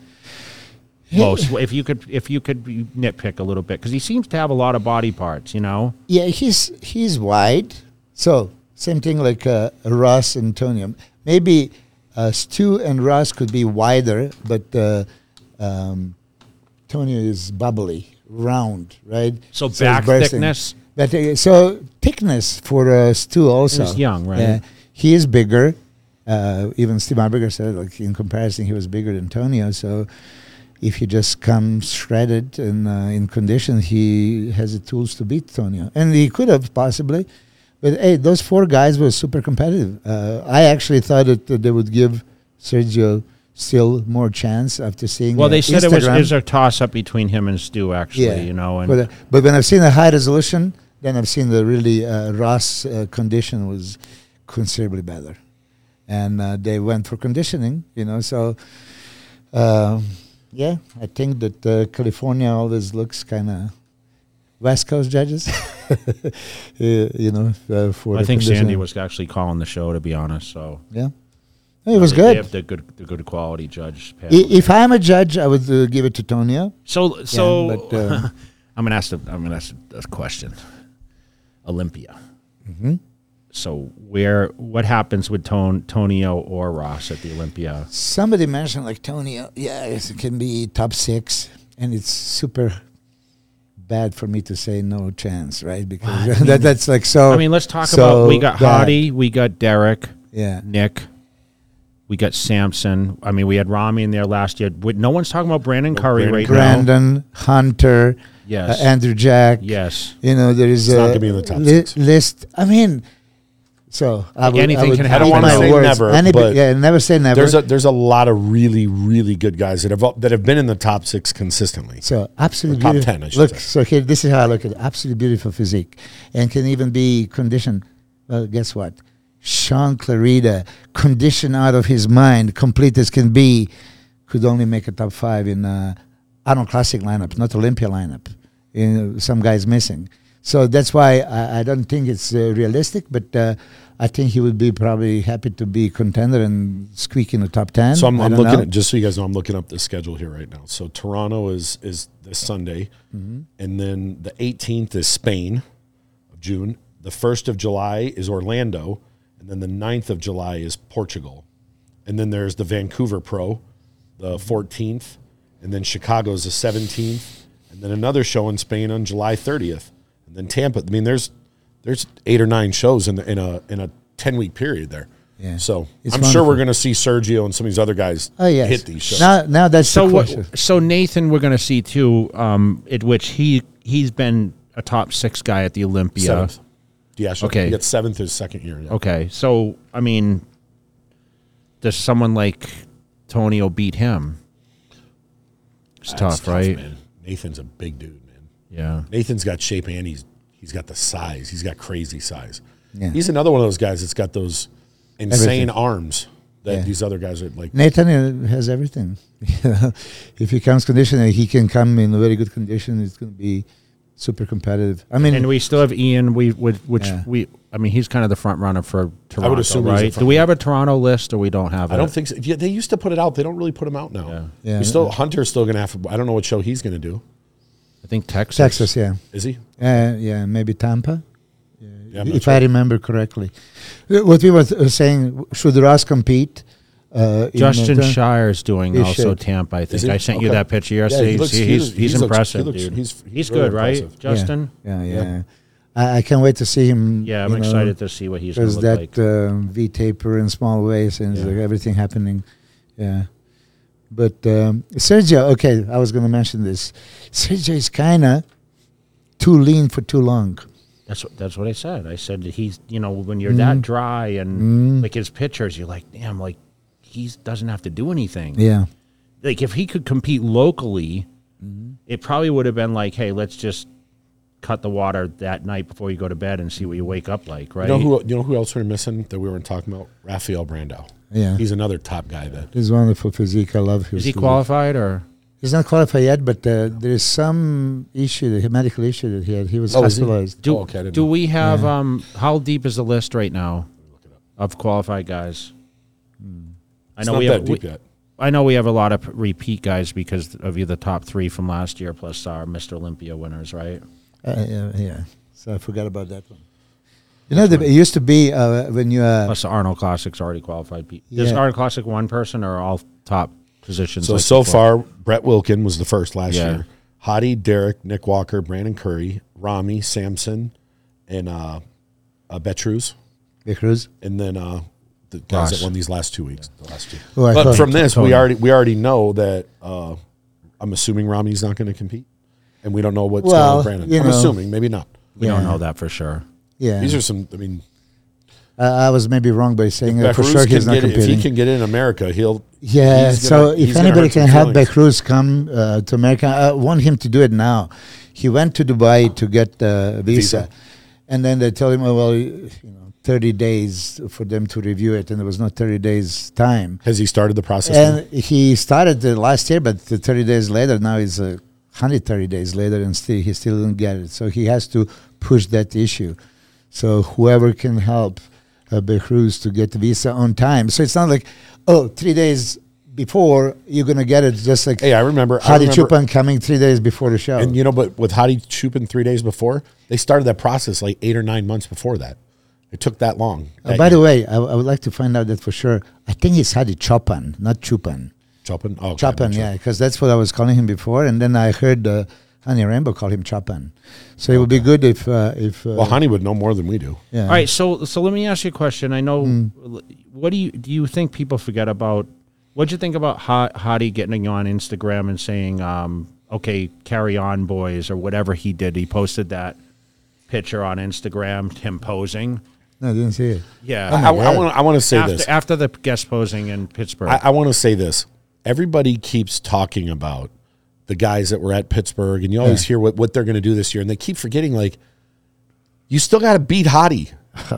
Most, if you could, if you could nitpick a little bit, because he seems to have a lot of body parts. You know, Yeah, he's he's wide. So same thing like uh, Ross and Tony. Maybe uh, Stu and Ross could be wider, but uh, um, Tony is bubbly, round, right? so, back bursting. thickness. But uh, so thickness for uh, Stu also. He's young, right? Yeah, he is bigger. Uh, even Steve Marberger said, like in comparison, he was bigger than Tonio. So if he just comes shredded and uh, in condition, he has the tools to beat Tonio, and he could have possibly. But hey, those four guys were super competitive. Uh, I actually thought that they would give Sergio still more chance after seeing. Well, uh, they said it was, Instagram. it was a toss up between him and Stu, actually. Yeah. You know, and But, uh, but when I've seen the high resolution, then I've seen the really uh, Ross uh, condition was considerably better, and uh, they went for conditioning. You know, so um yeah, I think that uh, California always looks kind of West Coast judges. Uh, you know, uh, for I think Sandy was actually calling the show, to be honest. So yeah. It was they, good. They have the good, the good quality judge. I-. If I'm a judge, I would uh, give it to Tonya. So, so but, uh, I'm gonna ask. The, I'm gonna ask a question. Olympia. Mm-hmm. So, where what happens with Ton, Tonio or Ross at the Olympia? Somebody mentioned like Tony, uh, yeah, it can be top six, and it's super bad for me to say no chance, right? Because that, that's like so. I mean, let's talk so about. We got bad. Hadi, we got Derek, Yeah, Nick, we got Samson. I mean, we had Rami in there last year. But No one's talking about Brandon Curry Brandon right Curry. now. Brandon Hunter, Yes. uh, Andrew Jack. Yes. You know, there is It's not a gonna be in the top li- six. list. I mean, so I would, Anything I would can happen. I don't wanna say words. never, Any- but yeah, never say never. There's a there's a lot of really really good guys that have that have been in the top six consistently. So absolutely top beautiful. 10, I should Look, say. so here, this is how I look at it. Absolutely beautiful physique, and can even be conditioned. Well, guess what? Shaun Clarida, conditioned out of his mind, complete as can be, could only make a top five in uh, Arnold Classic lineup, not Olympia lineup. You know, some guys missing. So that's why I, I don't think it's uh, realistic, but uh, I think he would be probably happy to be contender and squeak in the top ten. So I'm, I'm looking know. at just so you guys know I'm looking up the schedule here right now. So Toronto is is this Sunday, Mm-hmm. and then the 18th is Spain of June. The 1st of July is Orlando, and then the 9th of July is Portugal, and then there's the Vancouver Pro, the 14th, and then Chicago's the 17th, and then another show in Spain on July 30th, and then Tampa. I mean, there's there's eight or nine shows in the, in a in a 10 week period there. Yeah. So It's I'm sure we're going to see Sergio and some of these other guys Oh yes. hit these shows. Now, now that's So the what? So Nathan, we're going to see too. Um, at which he he's been a top six guy at the Olympia. Seventh. Yeah, sure. Okay. He gets seventh his second year. Yeah. Okay, so I mean, does someone like Tonio beat him? It's That's tough, right? man. Nathan's a big dude, man. Yeah. Nathan's got shape and he's he's got the size. He's got crazy size. Yeah. He's another one of those guys that's got those insane Everything. arms that Yeah. these other guys are like. Nathan uh, has everything. if he comes conditioned, he can come in a very good condition. It's going to be super competitive. I mean, And we still have Ian. We would, which Yeah. we, I mean, he's kind of the front runner for Toronto, assume he's the right? Do we have a Toronto list, or we don't have it? I don't think so. Yeah, they used to put it out. They don't really put them out now. Yeah. Yeah. We still Hunter's still gonna have. I don't know what show he's gonna do. I think Texas. Texas, yeah, Is he? uh, yeah, maybe Tampa. Yeah, if sure. I remember correctly. Uh, What we were uh, saying, should Ross compete? Uh, in, Justin uh, Shier's doing He also should. Tampa. I think? I sent you that picture Yeah, he looks- he's, he he's, looks- he's he looks- he impressive, looks- dude. he's- He's, he's good, very right. Justin? Yeah, yeah. Yeah. I, I can't wait to see him. Yeah, I'm you know, excited to see what he's going to because that like. um, V taper in small ways and Yeah. like everything happening. Yeah. But um, Sergio, okay, I was going to mention this. Sergio is kind of too lean for too long. That's what that's what I said. I said that he's you know when you're that dry and Mm. like his pictures, you're like, damn, like he doesn't have to do anything. Yeah. Like if he could compete locally, Mm-hmm. it probably would have been like, hey, let's just cut the water that night before you go to bed and see what you wake up like, right? You know who? You know who else we're missing that we weren't talking about? Rafael Brandao. Yeah. He's another top guy that. He's wonderful physique. I love his Is he physique. qualified or? He's not qualified yet, but uh, there is some issue, the medical issue that he had. He was Oh, is he? hospitalized. Do, Oh, okay, do know. we have Yeah. um how deep is the list right now of qualified guys? I know not we that have we, yet. I know we have a lot of repeat guys because of you the top three from last year plus our Mr. Olympia winners, right? Uh, yeah, yeah. So I forgot about that one. You know, the, it used to be uh, when you. Uh, Plus the Arnold Classic's already qualified. pe- Is Yeah. Arnold Classic one person or all top positions? So like so before? far, Brett Wilkin was the first last Yeah. year. Hadi, Derek, Nick Walker, Brandon Curry, Rami, Samson, and uh, uh Behruz, the Cruz. and then uh, the guys Ross. that won these last two weeks. The last two. Oh, I but from this, we already we already know that. Uh, I'm assuming Rami's not going to compete, and we don't know what's going on Well, with Brandon. you I'm know. assuming, maybe not. we don't know that for sure. Yeah. These are some. I mean, I, I was maybe wrong by saying that for sure he's not get it, if he can get in America, he'll. Yeah, so gonna- if anybody can help feelings. Behruz come uh, to America, I want him to do it now. He went to Dubai to get the visa, Visa. and then they tell him, oh, well, you know, 30 days for them to review it, and there was no 30 days time. Has he started the process? now? And he started the last year, but 30 days later, now he's uh, 130 days later, and still he still didn't get it. So he has to push that issue. So whoever can help uh, Behruz to get the visa on time. So it's not like, oh, three days before you're gonna get it, just like Hey, I remember. I Hadi remember Choopan coming three days before the show. And you know, but with Hadi Choopan three days before, they started that process like eight or nine months before that. It took that long. Uh, by the way, I, I would like to find out that for sure. I think it's Hadi Chupan, not Chupan. Chopin, oh, okay, Chapan, yeah, because that's what I was calling him before, and then I heard uh, Hany Rambod call him Chapan. So it would be good if uh, if uh. Well, Honey would know more than we do. yeah. All right, so so let me ask you a question. I know. Hmm. What do you do? You think people forget about? What'd you think about Ho- Hadi getting on Instagram and saying, um, "Okay, carry on, boys," or whatever he did? He posted that picture on Instagram, him posing. No, I didn't see it. Yeah, Oh I, want. I want to say after this. after the guest posing in Pittsburgh. I, I want to say this. Everybody keeps talking about the guys that were at Pittsburgh, and you always Yeah. hear what, what they're going to do this year, and they keep forgetting like you still got to beat Hadi.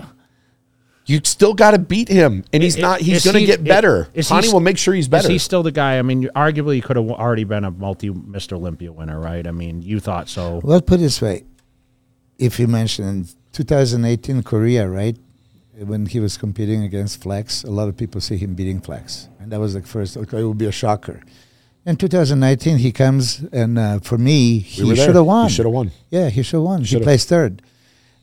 you still got to beat him, and he's I- not. He's going to he- get better. is Hadi will make sure he's better. He's still the guy? I mean, arguably, he could have already been a multi Mr. Olympia winner, right? I mean, you thought so. Well, let's put it this way: if you mentioned 2018 Korea, right, when he was competing against Flex, a lot of people see him beating Flex, and that was the first. Okay, it would be a shocker. In 2019, he comes, and uh, for me, he should have won. He should have won. Yeah, he should have won. He Should've. placed third.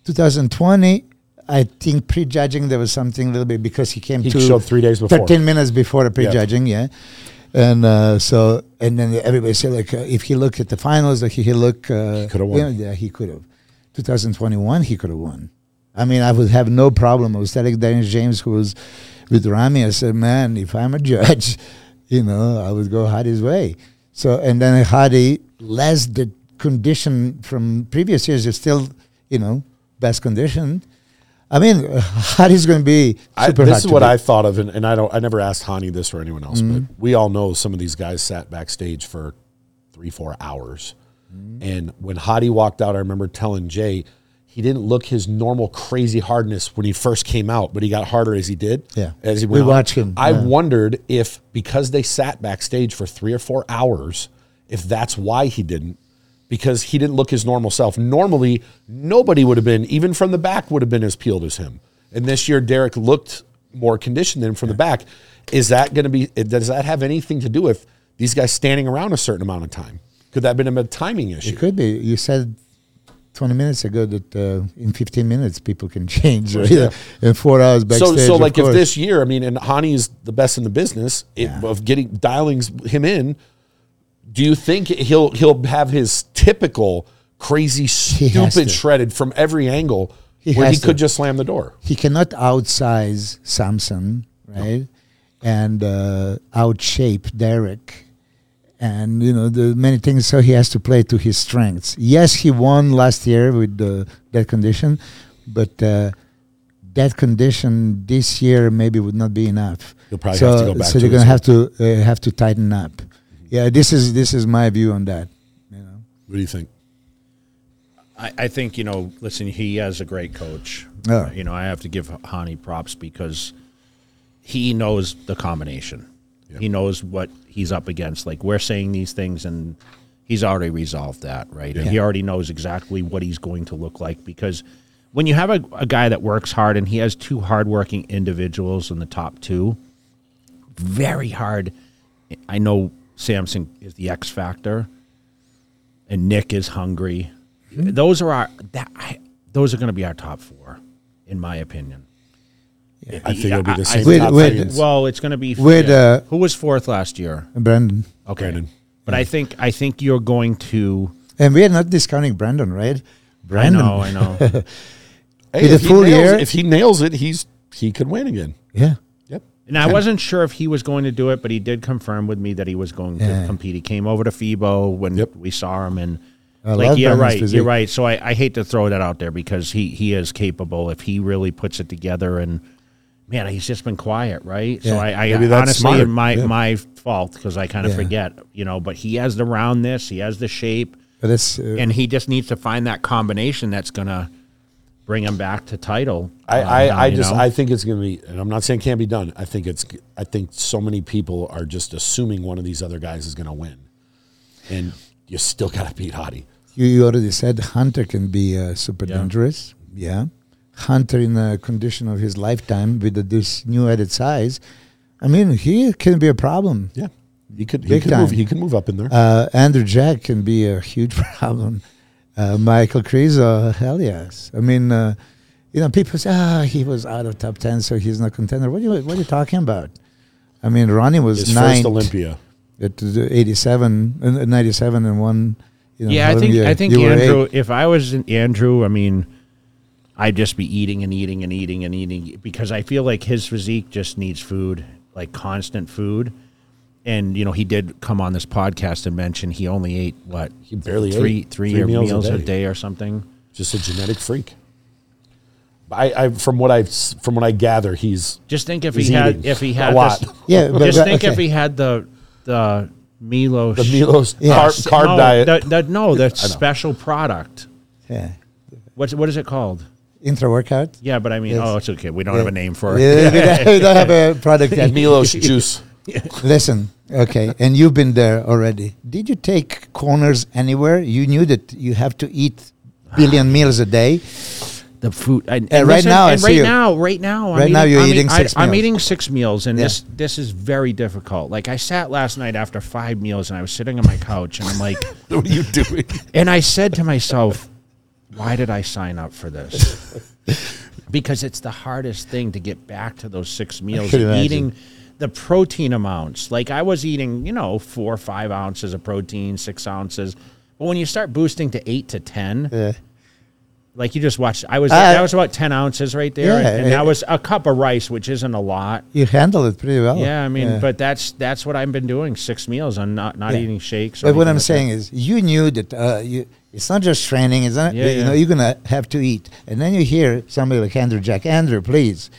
2020, I think prejudging there was something a little bit because he came He to showed three days before. 13 minutes before the prejudging, yeah. And uh, so, and then everybody said, like, uh, if he looked at the finals, like he, he look, uh, coulda won. you know, yeah, he could have. 2021, he could have won. I mean, I would have no problem. I was telling Dennis James, who was with Rami, I said, man, if I'm a judge, you know, I would go Hadi's way. So, and then Hadi, less the condition from previous years is still, you know, best condition. I mean, Hadi's going to be I, this is what beat. I thought of, and, and I don't. I never asked Hani this or anyone else, Mm-hmm. but we all know some of these guys sat backstage for three, four hours. Mm-hmm. And when Hadi walked out, I remember telling Jay he didn't look his normal crazy hardness when he first came out, but he got harder as he did. Yeah. as he We went on. watched him, I yeah. wondered if because they sat backstage for three or four hours, if that's why he didn't. because he didn't look his normal self. Normally, nobody would have been, even from the back, would have been as peeled as him. And this year, Derek looked more conditioned than from the back. Is that going to be? Does that have anything to do with these guys standing around a certain amount of time? Could that have been a timing issue? It could be. You said 20 minutes ago that uh, in 15 minutes people can change. Right? Yeah. In four hours backstage. so, so like if this year, I mean, and Hani is the best in the business it, Yeah. of getting dialing him in. Do you think he'll he'll have his typical crazy, stupid, shredded from every angle He where he could to. just slam the door? he cannot outsize Samson, right? And uh, outshape Derek. And you know the many things, so he has to play to his strengths. Yes, he won last year with the, that condition, but uh, that condition this year maybe would not be enough. He'll probably so, have to go back So to they're gonna have to uh, have to tighten up. Yeah, this is this is my view on that. You know, What do you think? I, I think you know. Listen, he has a great coach. Yeah. You know, I have to give Hani props because he knows the combination. He knows what he's up against. Like we're saying these things, and he's already resolved that, right? And he already knows exactly what he's going to look like because when you have a, a guy that works hard and he has two hardworking individuals in the top two, very hard. I know Samson is the X factor, and Nick is hungry. Mm-hmm. Those are our that I, those are going to be our top four, in my opinion. I think it'll be the same Wait, top wait. three Well, it's going to be With, uh, who was fourth last year. Brandon. Okay, Brandon. but I think I think you're going to. And we are not discounting Brandon, right? I Brandon. know, I know. Hey, With a if he full nails, year- if he nails it, he's he could win again. Yeah. Yep. And I wasn't sure if he was going to do it, but he did confirm with me that he was going to Yeah. compete. He came over to FIBO when Yep. we saw him, and I like love you're Brandon's right, physique. you're right. So I, I hate to throw that out there because he he is capable if he really puts it together. And man, he's just been quiet, right? So I, I Maybe that's honestly smart. my Yeah. my fault because I kind of Yeah. forget, you know. But he has the roundness, he has the shape, But it's uh, and he just needs to find that combination that's gonna bring him back to title. I, Uh, I, I just know? I think it's gonna be, and I'm not saying it can't be done. I think it's I think so many people are just assuming one of these other guys is gonna win, and you still gotta beat Hadi. you, you already said Hunter can be uh, super Yeah. dangerous. Yeah. Hunter in the condition of his lifetime with the, this new added size. I mean, he can be a problem. Yeah, he could he Big could move he could move up in there. Uh, Andrew Jack can be a huge problem. Uh, Michael Krizo, hell yes. I mean, uh, you know, people say, ah, he was out of top 10, so he's not contender. What are you, what are you talking about? I mean, Ronnie was His ninth first Olympia. at the 87, uh, 97 and one. You know, yeah, I think year. I think You Andrew. eight. If I was in Andrew, I mean, I'd just be eating and eating and eating and eating because I feel like his physique just needs food, like constant food. And you know, he did come on this podcast and mention he only ate what He barely three ate three three meals meals, a a, day. day. or something. Just a genetic freak. I, I from what I from what I gather, he's Just think if he had if he a had lot. this- Yeah, but- just but- think if he had the the Milos the Milos Yeah. carb, carb no, diet. The, the, no, the special product. Yeah. What's what is it called? Intra workout. Yeah, but I mean, Yes. oh, it's okay. We don't Yeah. have a name for it. Yeah, we, don't, we don't have a product yet. Milos juice. Listen, okay, and you've been there already. Did you take corners anywhere? You knew that you have to eat billion meals a day. the food. And, And right now I and see right you- now, right now, I'm Right now eating, you're I'm eating I- six I'm meals. eating six meals, and Yeah. this this is very difficult. Like I sat last night after five meals, and I was sitting on my couch, and I'm like, what are you doing? and I said to myself, why did I sign up for this? because it's the hardest thing to get back to those six meals. Eating the protein amounts, like I was eating, you know, four or five ounces of protein, six ounces. But when you start boosting to eight to ten, Yeah. like you just watched, I was Uh, that was about ten ounces right there, Yeah, and it- that was a cup of rice, which isn't a lot. You handle it pretty well. Yeah, I mean, Yeah. but that's that's what I've been doing: six meals. I'm not not eating shakes. Or But what I'm like saying is, you knew that uh, you. It's not just training. It's not. Yeah, you yeah. know, you're gonna have to eat, and then you hear somebody like Andrew Jack. Andrew, please,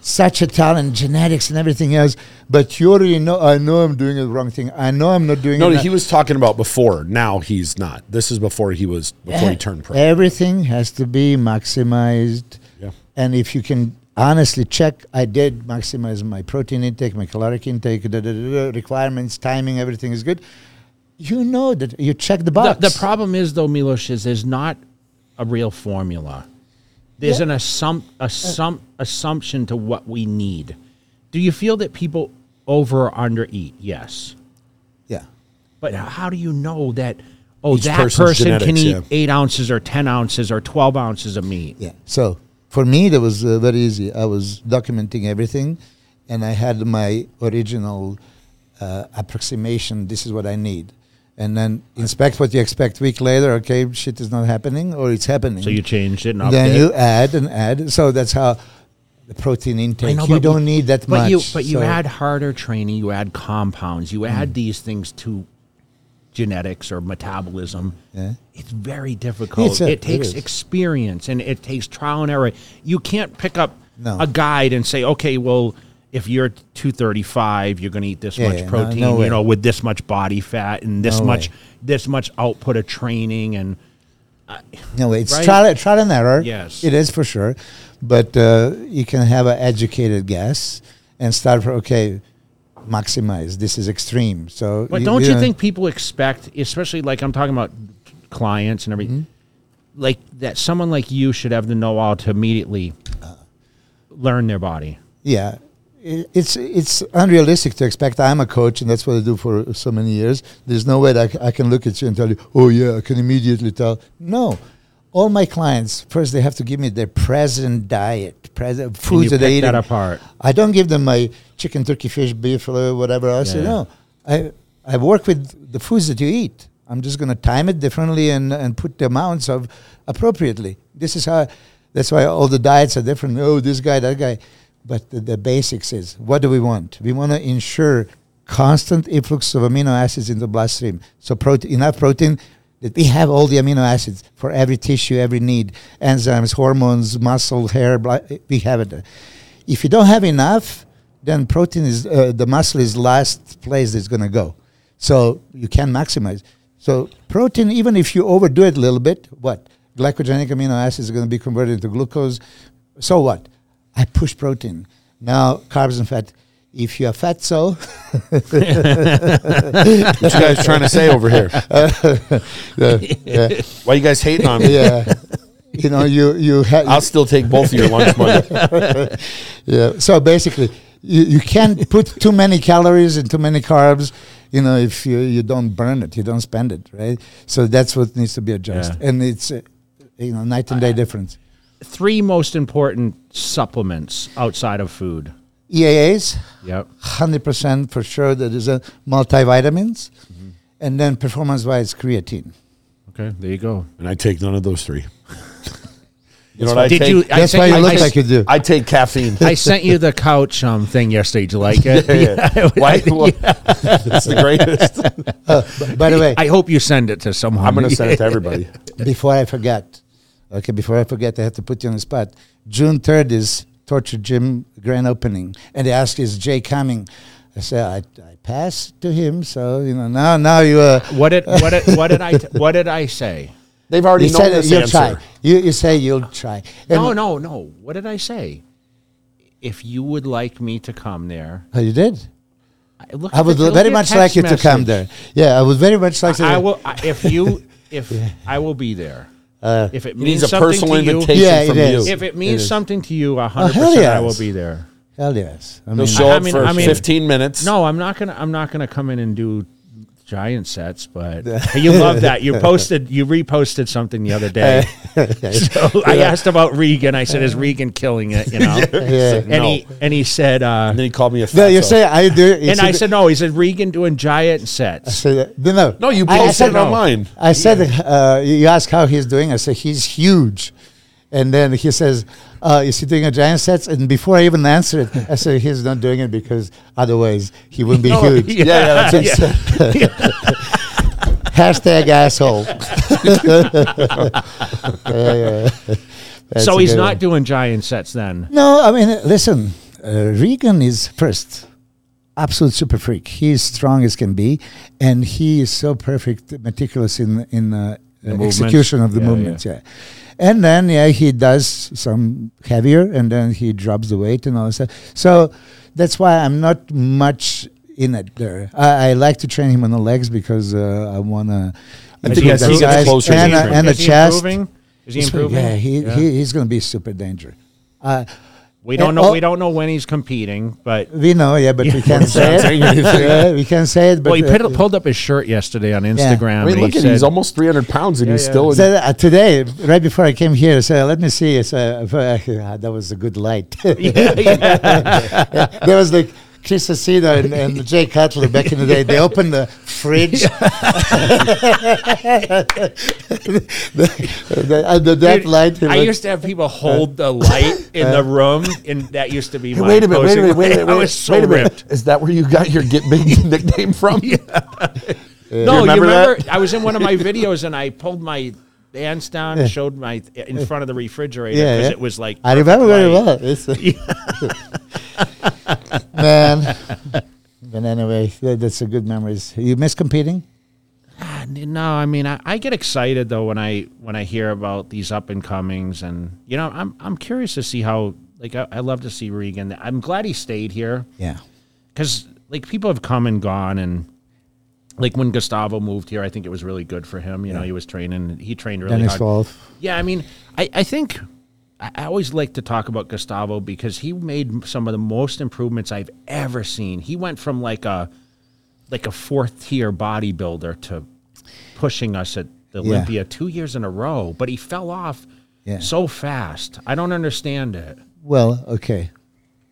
such a talent, genetics and everything else. But you already know. I know I'm doing the wrong thing. I know I'm not doing. No, it he was talking about before. Now he's not. This is before he was before he eh, turned pro. Everything has to be maximized. Yeah. And if you can honestly check, I did maximize my protein intake, my caloric intake, da, da, da, da, requirements, timing, everything is good. You know that you check the The, box. the problem is though, Milos, is there's not a real formula. There's Yeah. an assump, assump, assumption to what we need. Do you feel that people over or under eat? Yes. yeah. But how do you know that? Oh, Each that person can eat yeah. eight ounces or ten ounces or twelve ounces of meat. Yeah. So for me, that was uh, very easy. I was documenting everything, and I had my original uh, approximation. This is what I need, and then inspect what you expect. Week later, okay, shit is not happening, or it's happening. So you changed it and then you add and add. So that's how the protein intake. know, you don't we- need that but much. you but you add harder training, you add compounds, you Mm. add these things to genetics or metabolism. Yeah. It's very difficult. It's a- it takes it is. experience and it takes trial and error. You can't pick up No. a guide and say, okay, well, if you're 235, you're going to eat this Yeah, much yeah, protein, no way. you know, with this much body fat and this No much way. this much output of training and No, it's Right? trial, trial and error. Yes. it is for sure. But uh, you can have an educated guess and start for okay, maximize. This is extreme. So, But don't you know, think people expect, especially like I'm talking about clients and everything, Mm-hmm. like that someone like you should have the know-how to immediately learn their body? Yeah, it's it's unrealistic to expect. I'm a coach, and that's what I do for so many years. There's no way that I c- I can look at you and tell you, "Oh yeah, I can immediately tell." No, all my clients first they have to give me their present diet, present foods that they eat. that apart. I don't give them my chicken, turkey, fish, beef, whatever else. Yeah. No, I I work with the foods that you eat. I'm just going to time it differently and and put the amounts of appropriately. This is how. That's why all the diets are different. Oh, this guy, that guy. But the, the basics is what do we want? We want to ensure constant influx of amino acids in the bloodstream. So protein, enough protein that we have all the amino acids for every tissue, every need, enzymes, hormones, muscle, hair. Blood, we have it. If you don't have enough, then protein is uh, the muscle is last place it's going to go. So you can maximize. So protein, even if you overdo it a little bit, what glucogenic amino acids are going to be converted into glucose. So what? I push protein. Now carbs and fat. If you are fat, so What you guys trying to say over here? yeah, yeah, Why you guys hating on me? yeah. you know, you you have I'll still take both of your lunch money. Yeah. So basically, you, you can't put too many calories and too many carbs. You know, if you, you don't burn it, you don't spend it, right? So that's what needs to be adjusted, Yeah. and it's uh, you know night and day difference. Three most important supplements outside of food. EAAs, Yep. hundred percent for sure. That is a multivitamins, and then performance-wise creatine. Okay, there you go. And I take none of those three. You know what I Did take? you? That's sent why you I- look I- like you do. I take caffeine. I sent you the couch um, thing yesterday. Did you like it? Yeah. Why? Well, It's the greatest. Uh, By the way, I hope you send it to someone. I'm going to send it to everybody. before I forget, okay, before I forget, I have to put you on the spot. June 3rd is Torture Gym grand opening. And they ask, is Jay coming? I said, I, I passed to him, so, you know, now, now you, uh, What did what did what did I t- what did I say? They've already you known said this you'll answer. try. You, you say you'll try. And- No, no, no. What did I say? If you would like me to come there, Oh, you did? I, look I would the- very much text like you to come there. Yeah, I would very much like to. I, I will if you if I will be there. Uh, If it He means needs a something personal to you, invitation Yeah, it from is. you. if it It means is. something to you, hundred hell percent, I yes. will be there. hell yes. I He'll mean, show I up mean- for I mean- 15 minutes. No, I'm not gonna. I'm not gonna come in and do giant sets, but you love that. You posted, you reposted something the other day. so I asked about Regan. I said, "Is Regan killing it?" You know, yeah. and he and he said, uh, And then he called me a No, you fatso. say I do. you and I said- said, "No." He said, "Regan doing giant sets." So, no, no. No, you I- I said it online. I said, uh, you ask how he's doing. I said, he's huge. And then he says, uh, is he doing a giant sets? And before I even answer it, I said, he's not doing it because otherwise he wouldn't be No, huge. Yeah, yeah, that's what he. Hashtag asshole. Yeah, yeah. That's so he's not one. doing giant sets then. No, I mean, listen, uh, Regan is first. Absolute super freak. He's strong as can be, and he is so perfect, meticulous in in uh, The uh, execution of the Yeah, movements. Yeah. And then yeah, he does some heavier, and then he drops the weight and all that. So that's why I'm not much in it there. I, I like to train him on the legs because uh, I want to. I think as he closer, and, he's uh, and the chest. improving? Is he improving? Yeah, he, He, he's going to be super dangerous. Uh, we don't and know. all- we don't know when he's competing, but we know, yeah, but we can't say it. yeah, we can't say it. But well, he uh, pulled, pulled up his shirt yesterday on Instagram. I mean, look he at said, he's almost 300 pounds and Yeah, he's yeah. still. So, uh, today, right before I came here, I said, "Let me see." It's, uh, uh, that was a good light. yeah, yeah. there was like Chris Aceto and, and Jay Cutler back in the day. They opened the fridge. the, the, under that Dude, light. I used to have people hold the light in the uh, room, and that used to be my wait a minute, wait a minute, wait a minute, I wait, was so wait a minute. ripped. Is that where you got your Get Big nickname from? No, you remember remember? that? I was in one of my videos and I pulled my hands down and showed my in front of the refrigerator because yeah. it was like I remember very well. man. But anyway, that's a good memories. You miss competing? Ah, no, I mean I, I get excited though when I when I hear about these up and comings and you know I'm I'm curious to see how like I, I love to see Regan. I'm glad he stayed here. Yeah. because like people have come and gone and like when Gustavo moved here, I think it was really good for him. You know, he was training. He trained really Dennis hard. Wolf. Yeah, I mean, I, I think I I always like to talk about Gustavo because he made some of the most improvements I've ever seen. He went from like a like a fourth tier bodybuilder to pushing us at the Yeah. Olympia two years in a row, but he fell off Yeah. so fast. I don't understand it. Well, okay.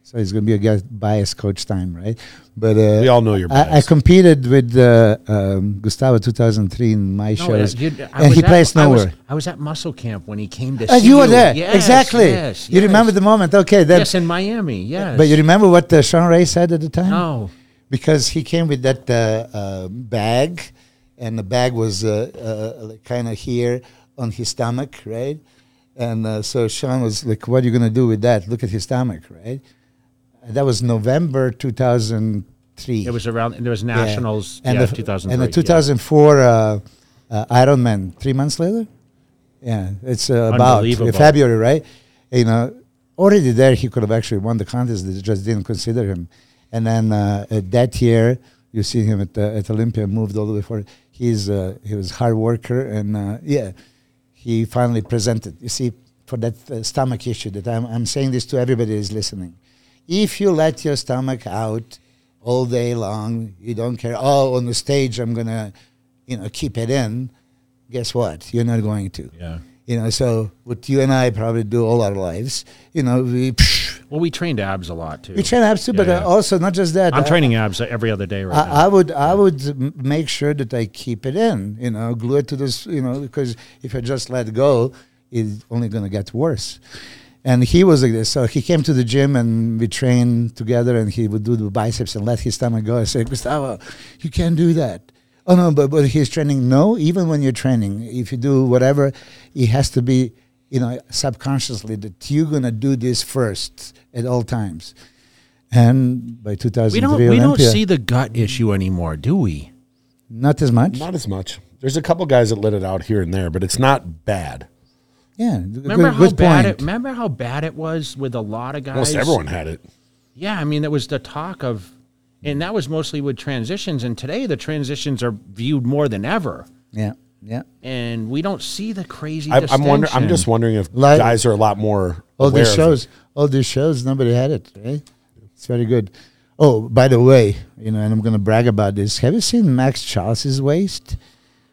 So it's going to be a guy biased coach time, right? But uh, We all know you're I, I competed with uh, um, Gustavo 2003 in my No, shows, uh, you- I and he at- plays I was- nowhere. I was, at muscle camp when he came to Uh, see you were there, Yes, exactly. Yes, You remember the moment? Okay, then. yes, in Miami. Yes, But you remember what uh, Shawn Ray said at the time? no. because he came with that uh, uh, bag, and the bag was uh, uh, kind of here on his stomach, right? And uh, so Shawn was like, "What are you gonna do with that? Look at his stomach, right?" That was November two thousand three. It was around. There was nationals. and yeah, the, 2003. and the yeah. 2004 uh, uh, Ironman three months later. Yeah, it's uh, about. February, right? You know, already there he could have actually won the contest. They just didn't consider him. And then uh, that year, you see him at uh, at Olympia, moved all the way forward. He's uh, he was hard worker, and uh, yeah, he finally presented. You see, for that uh, stomach issue, that I'm I'm saying this to everybody who's listening. If you let your stomach out all day long, you don't care. Oh, on the stage, I'm gonna, you know, keep it in. Guess what? You're not going to. Yeah. You know, so what you and I probably do all our lives, you know, we Well, we trained abs a lot too. we train abs too, Yeah, but yeah. uh, also not just that. I'm I- training abs every other day right now. I, I would I would make sure that I keep it in, you know, glue it to this, you know, because if I just let go, it's only going to get worse. And he was like this, so he came to the gym and we trained together, and he would do the biceps and let his stomach go. I said, Gustavo, you can't do that. Oh no, but but he's training. No, even when you're training, if you do whatever, it has to be, you know, subconsciously that you're gonna do this first at all times. And by 2003 we don't. We don't see the gut issue anymore, do we? not as much. Not as much. There's a couple guys that let it out here and there, but it's not bad. Yeah, Remember good, how good bad point. it? Remember how bad it was with a lot of guys. Almost everyone had it. Yeah, I mean, that was the talk of, and that was mostly with transitions. And today, the transitions are viewed more than ever, yeah, yeah. and we don't see the crazy. I, I'm wondering. I'm just wondering if Like- guys are a lot more. All aware these shows, all these shows, nobody had it. Right? It's very good. Oh, by the way, you know, and I'm going to brag about this. Have you seen Max Charles's waist?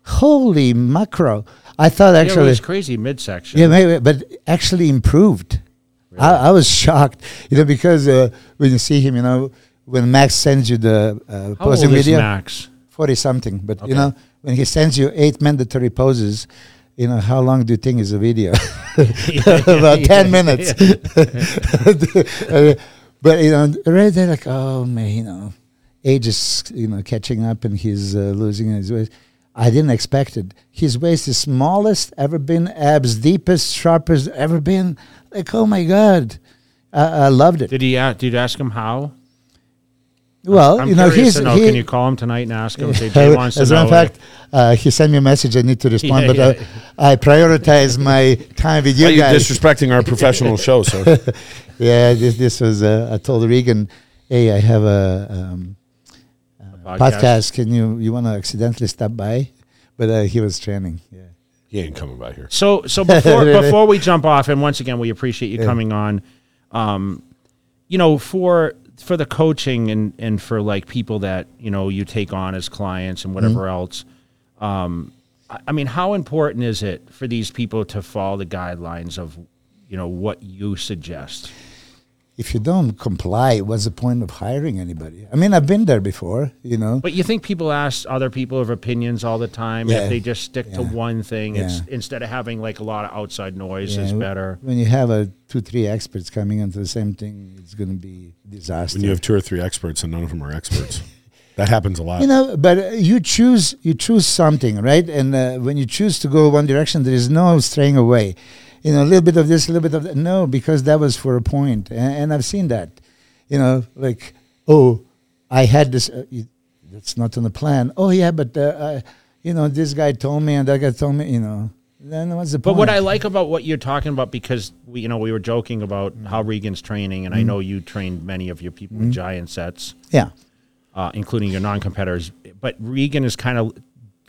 Holy macro! I thought Yeah, it was crazy midsection. yeah, maybe, but actually improved. I, I was shocked, you know, because uh, when you see him, you know, when Max sends you the uh, How old posing is video, Max? 40 something but Okay. you know when he sends you eight mandatory poses you know how long do you think is a video about 10 minutes Uh, but you know right there like oh man you know age is you know catching up and he's uh, losing his waist i didn't expect it his waist is smallest ever been abs deepest sharpest ever been like oh my god i, I loved it Did he? a- Did you ask him how? well I'm you know curious he's to know. he, Can you call him tonight and ask him? Say Jay wants to As a matter of fact, uh, he sent me a message. I need to respond, Yeah, but yeah. Uh, I prioritize my time with you Why are you guys. disrespecting our professional show, sir? yeah, this this was. Uh, I told Regan, hey, I have a um, podcast. Can you you want to accidentally stop by? But uh, he was training. Yeah. He ain't coming by here. So so before before we jump off, and once again, we appreciate you coming on. Um, you know, for for the coaching and and for like people that you know you take on as clients and whatever else. Um, I, I mean, how important is it for these people to follow the guidelines of you know what you suggest? If you don't comply, what's the point of hiring anybody? I mean, I've been there before. You know. But you think people ask other people of opinions all the time? Yeah. If they just stick to one thing, it's instead of having like a lot of outside noise, Yeah, is better. When you have a two, three experts coming into the same thing, it's going to be disaster. When you have two or three experts and none of them are experts, that happens a lot. you know but uh, you choose you choose something right and uh, when you choose to go one direction there is no straying away you know a little bit of this a little bit of that. No because that was for a point. And, and i've seen that. You know like oh i had this uh, you, that's not on the plan. Oh yeah but uh, uh, you know this guy told me and that guy told me you know then what's the point? But what I like about what you're talking about, because we, you know, we were joking about how Regan's training, and I know you trained many of your people with giant sets, yeah. uh, including your non-competitors. But Regan is kind of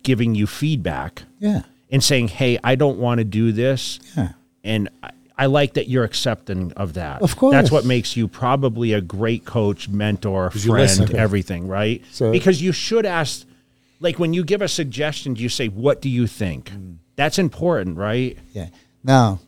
giving you feedback yeah. and saying, "Hey, I don't want to do this," yeah and I, I like that you're accepting of that. Of course. that's what makes you probably a great coach, mentor, friend, everything, right? So- because you should ask, like when you give a suggestion, you say, "What do you think?" Mm. That's important, right? Yeah. Now,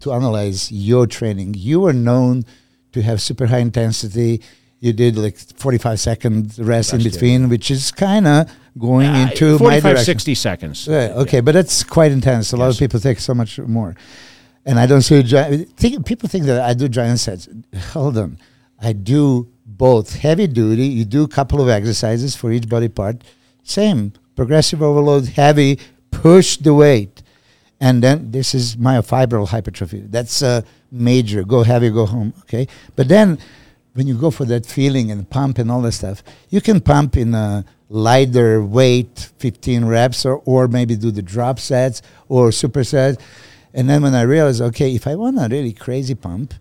to analyze your training, you were known to have super high intensity. You did like 45 seconds rest in yeah. between, which is kind of going Uh, into my direction. 60 seconds. Yeah, okay, but that's quite intense. A lot of people take so much more. And I don't see think, people think that I do giant sets. Hold on. I do both heavy duty, you do a couple of exercises for each body part. Same, progressive overload, heavy, push the weight. And then this is myofibril hypertrophy. That's a major. Go heavy, go home. Okay. But then when you go for that feeling and pump and all that stuff, you can pump in a lighter weight, 15 reps, or, or maybe do the drop sets or supersets. And then when I realized, okay, if I want a really crazy pump,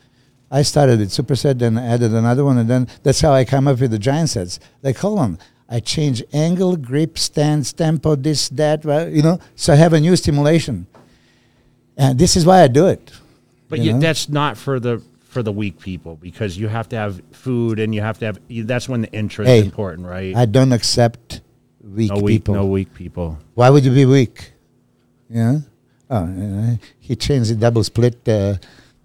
I started with superset, then I added another one, and then that's how I come up with the giant sets. Like, hold on, I change angle, grip, stance, tempo, this, that, well, you know, so I have a new stimulation. And this is why I do it. But you you, know? that's not for the for the weak people because you have to have food and you have to have that's when the interest Hey, is important, right? I don't accept weak no weak, people. no weak people. Why would you be weak? Yeah. Oh, uh, he changed the double split uh,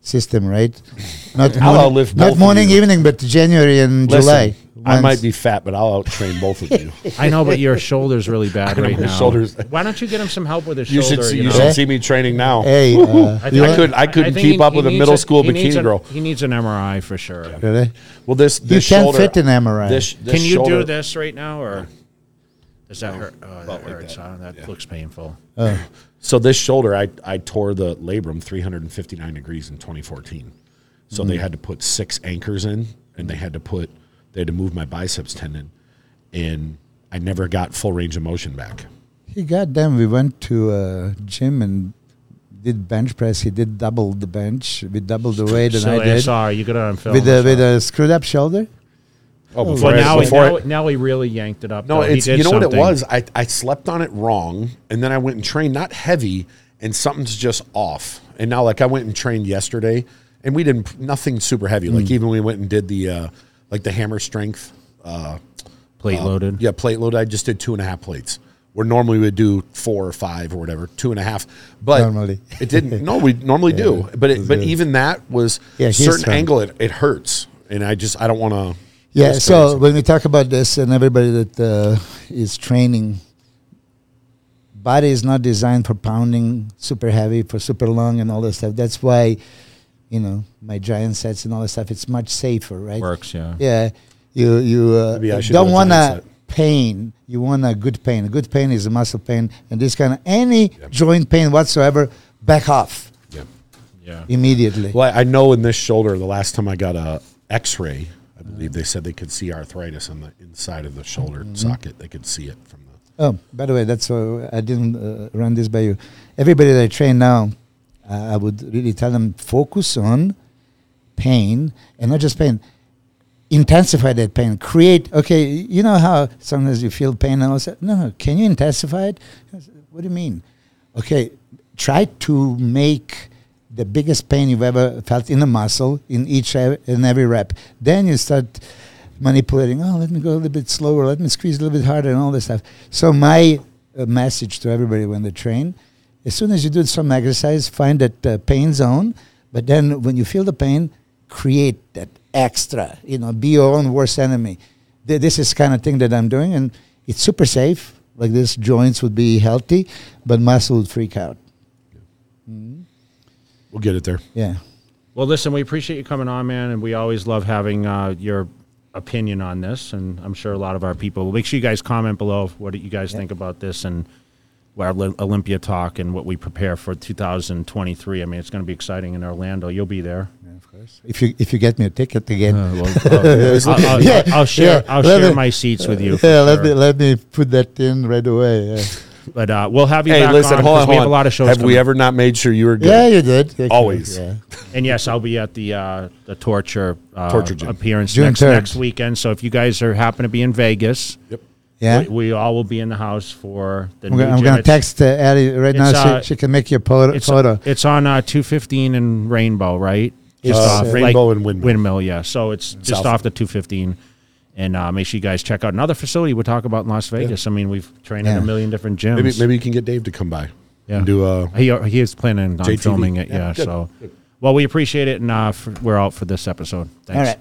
system, right? Not I'll morning, outlive both not of morning, you. evening, but January and Listen, July. I might be fat, but I'll outtrain both of you. I know, but your shoulder's really bad right my now. shoulders- Why don't you get him some help with his You shoulder? should see, you know? should see me training now. Hey, uh, I, you I want- couldn't- I couldn't think keep up with a needs middle school he needs bikini a- girl. He needs an MRI for sure. really? Well, this, You this can't shoulder, fit an MRI. This, this Can you shoulder, do this right now, or does that hurt? Oh, that hurts. that. huh? That looks painful. So this shoulder, I, I tore the labrum 359 degrees in 2014. So they had to put six anchors in, and they had to put they had to move my biceps tendon, and I never got full range of motion back. He got them. we went to a gym and did bench press. He did double the bench. We doubled the weight, and so I did saw you got it on film. with I a with a screwed up shoulder. Oh, Well, before I- now, he, before I- now, now he really yanked it up. No, though. He it's did you know what it was. I, I slept on it wrong, and then I went and trained not heavy, and something's just off. And now, like I went and trained yesterday, and we didn't nothing super heavy. Hmm. Like even we went and did the uh, like the hammer strength. Uh, Plate loaded. yeah, plate load. I just did two and a half plates. Where normally we would do four or five or whatever, two and a half. But Normally. it didn't. No, we normally do. But it, but even that was Yeah, certain strong. angle. It, it hurts, and I just I don't want to. Yeah. So when we talk about this, and everybody that uh, is training, body is not designed for pounding super heavy for super long and all that stuff. That's why, you know, my giant sets and all that stuff. It's much safer, right? Works, yeah. Yeah. You you uh, Maybe I should don't want giant a pain. You want a good pain. A good pain is a muscle pain, and this kind of any joint pain whatsoever, back off yeah. Yeah. immediately. Well, I know in this shoulder, the last time I got a X-ray, I believe they said they could see arthritis on the inside of the shoulder socket. They could see it from the. Oh, by the way, that's uh, I didn't uh, run this by you. Everybody that I train now, uh, I would really tell them focus on pain and not just pain. intensify that pain. Create. Okay, you know how sometimes you feel pain and all that. No. Can you intensify it? What do you mean? Okay, try to make the biggest pain you've ever felt in a muscle in each in every rep. Then you start manipulating. Oh, let me go a little bit slower. Let me squeeze a little bit harder, and all this stuff. So my uh, message to everybody when they train: as soon as you do some exercise, find that uh, pain zone. But then when you feel the pain, create that extra. You know, be your own worst enemy. Th- This is kind of thing that I'm doing, and it's super safe. Like this, joints would be healthy, but muscle would freak out. We'll get it there. Yeah. Well, listen, we appreciate you coming on, man, and we always love having uh, your opinion on this. And I'm sure a lot of our people will make sure you guys comment below what you guys think about this and our Olympia talk and what we prepare for 2023. I mean, it's going to be exciting in Orlando. You'll be there. of course. If you if you get me a ticket again, Uh, well, I'll, I'll- Yeah, I'll share. yeah, I'll share me- my seats with you. for yeah, let sure. me let me put that in right away. Yeah, But uh, we'll have you Hey, back listen, on hold 'cause on, we hold have on. a lot of shows. Have we ever not made sure you were good? yeah, you did. Thank you. Always. Yeah. And yes, I'll be at the uh, the torture uh, Torture gym. appearance June next 3rd. next weekend. So if you guys are happen to be in Vegas, Yep. Yeah. we, we all will be in the house for the I'm, new gonna, I'm gonna text uh, Addie right now. it's, uh, she, she can make your photo. It's, photo. it's on uh, 215 and Rainbow, right? It's, Uh, uh, Rainbow and Windmill. Windmill, yeah. So it's just South. off the 215. And uh, make sure you guys check out another facility we'll talk about in Las Vegas. I mean, we've trained in a million different gyms. Maybe maybe you can get Dave to come by. Yeah. And do a He, he is planning on JTV. filming it, Yeah, yeah. so, well, we appreciate it, and uh, for, we're out for this episode. Thanks. All right.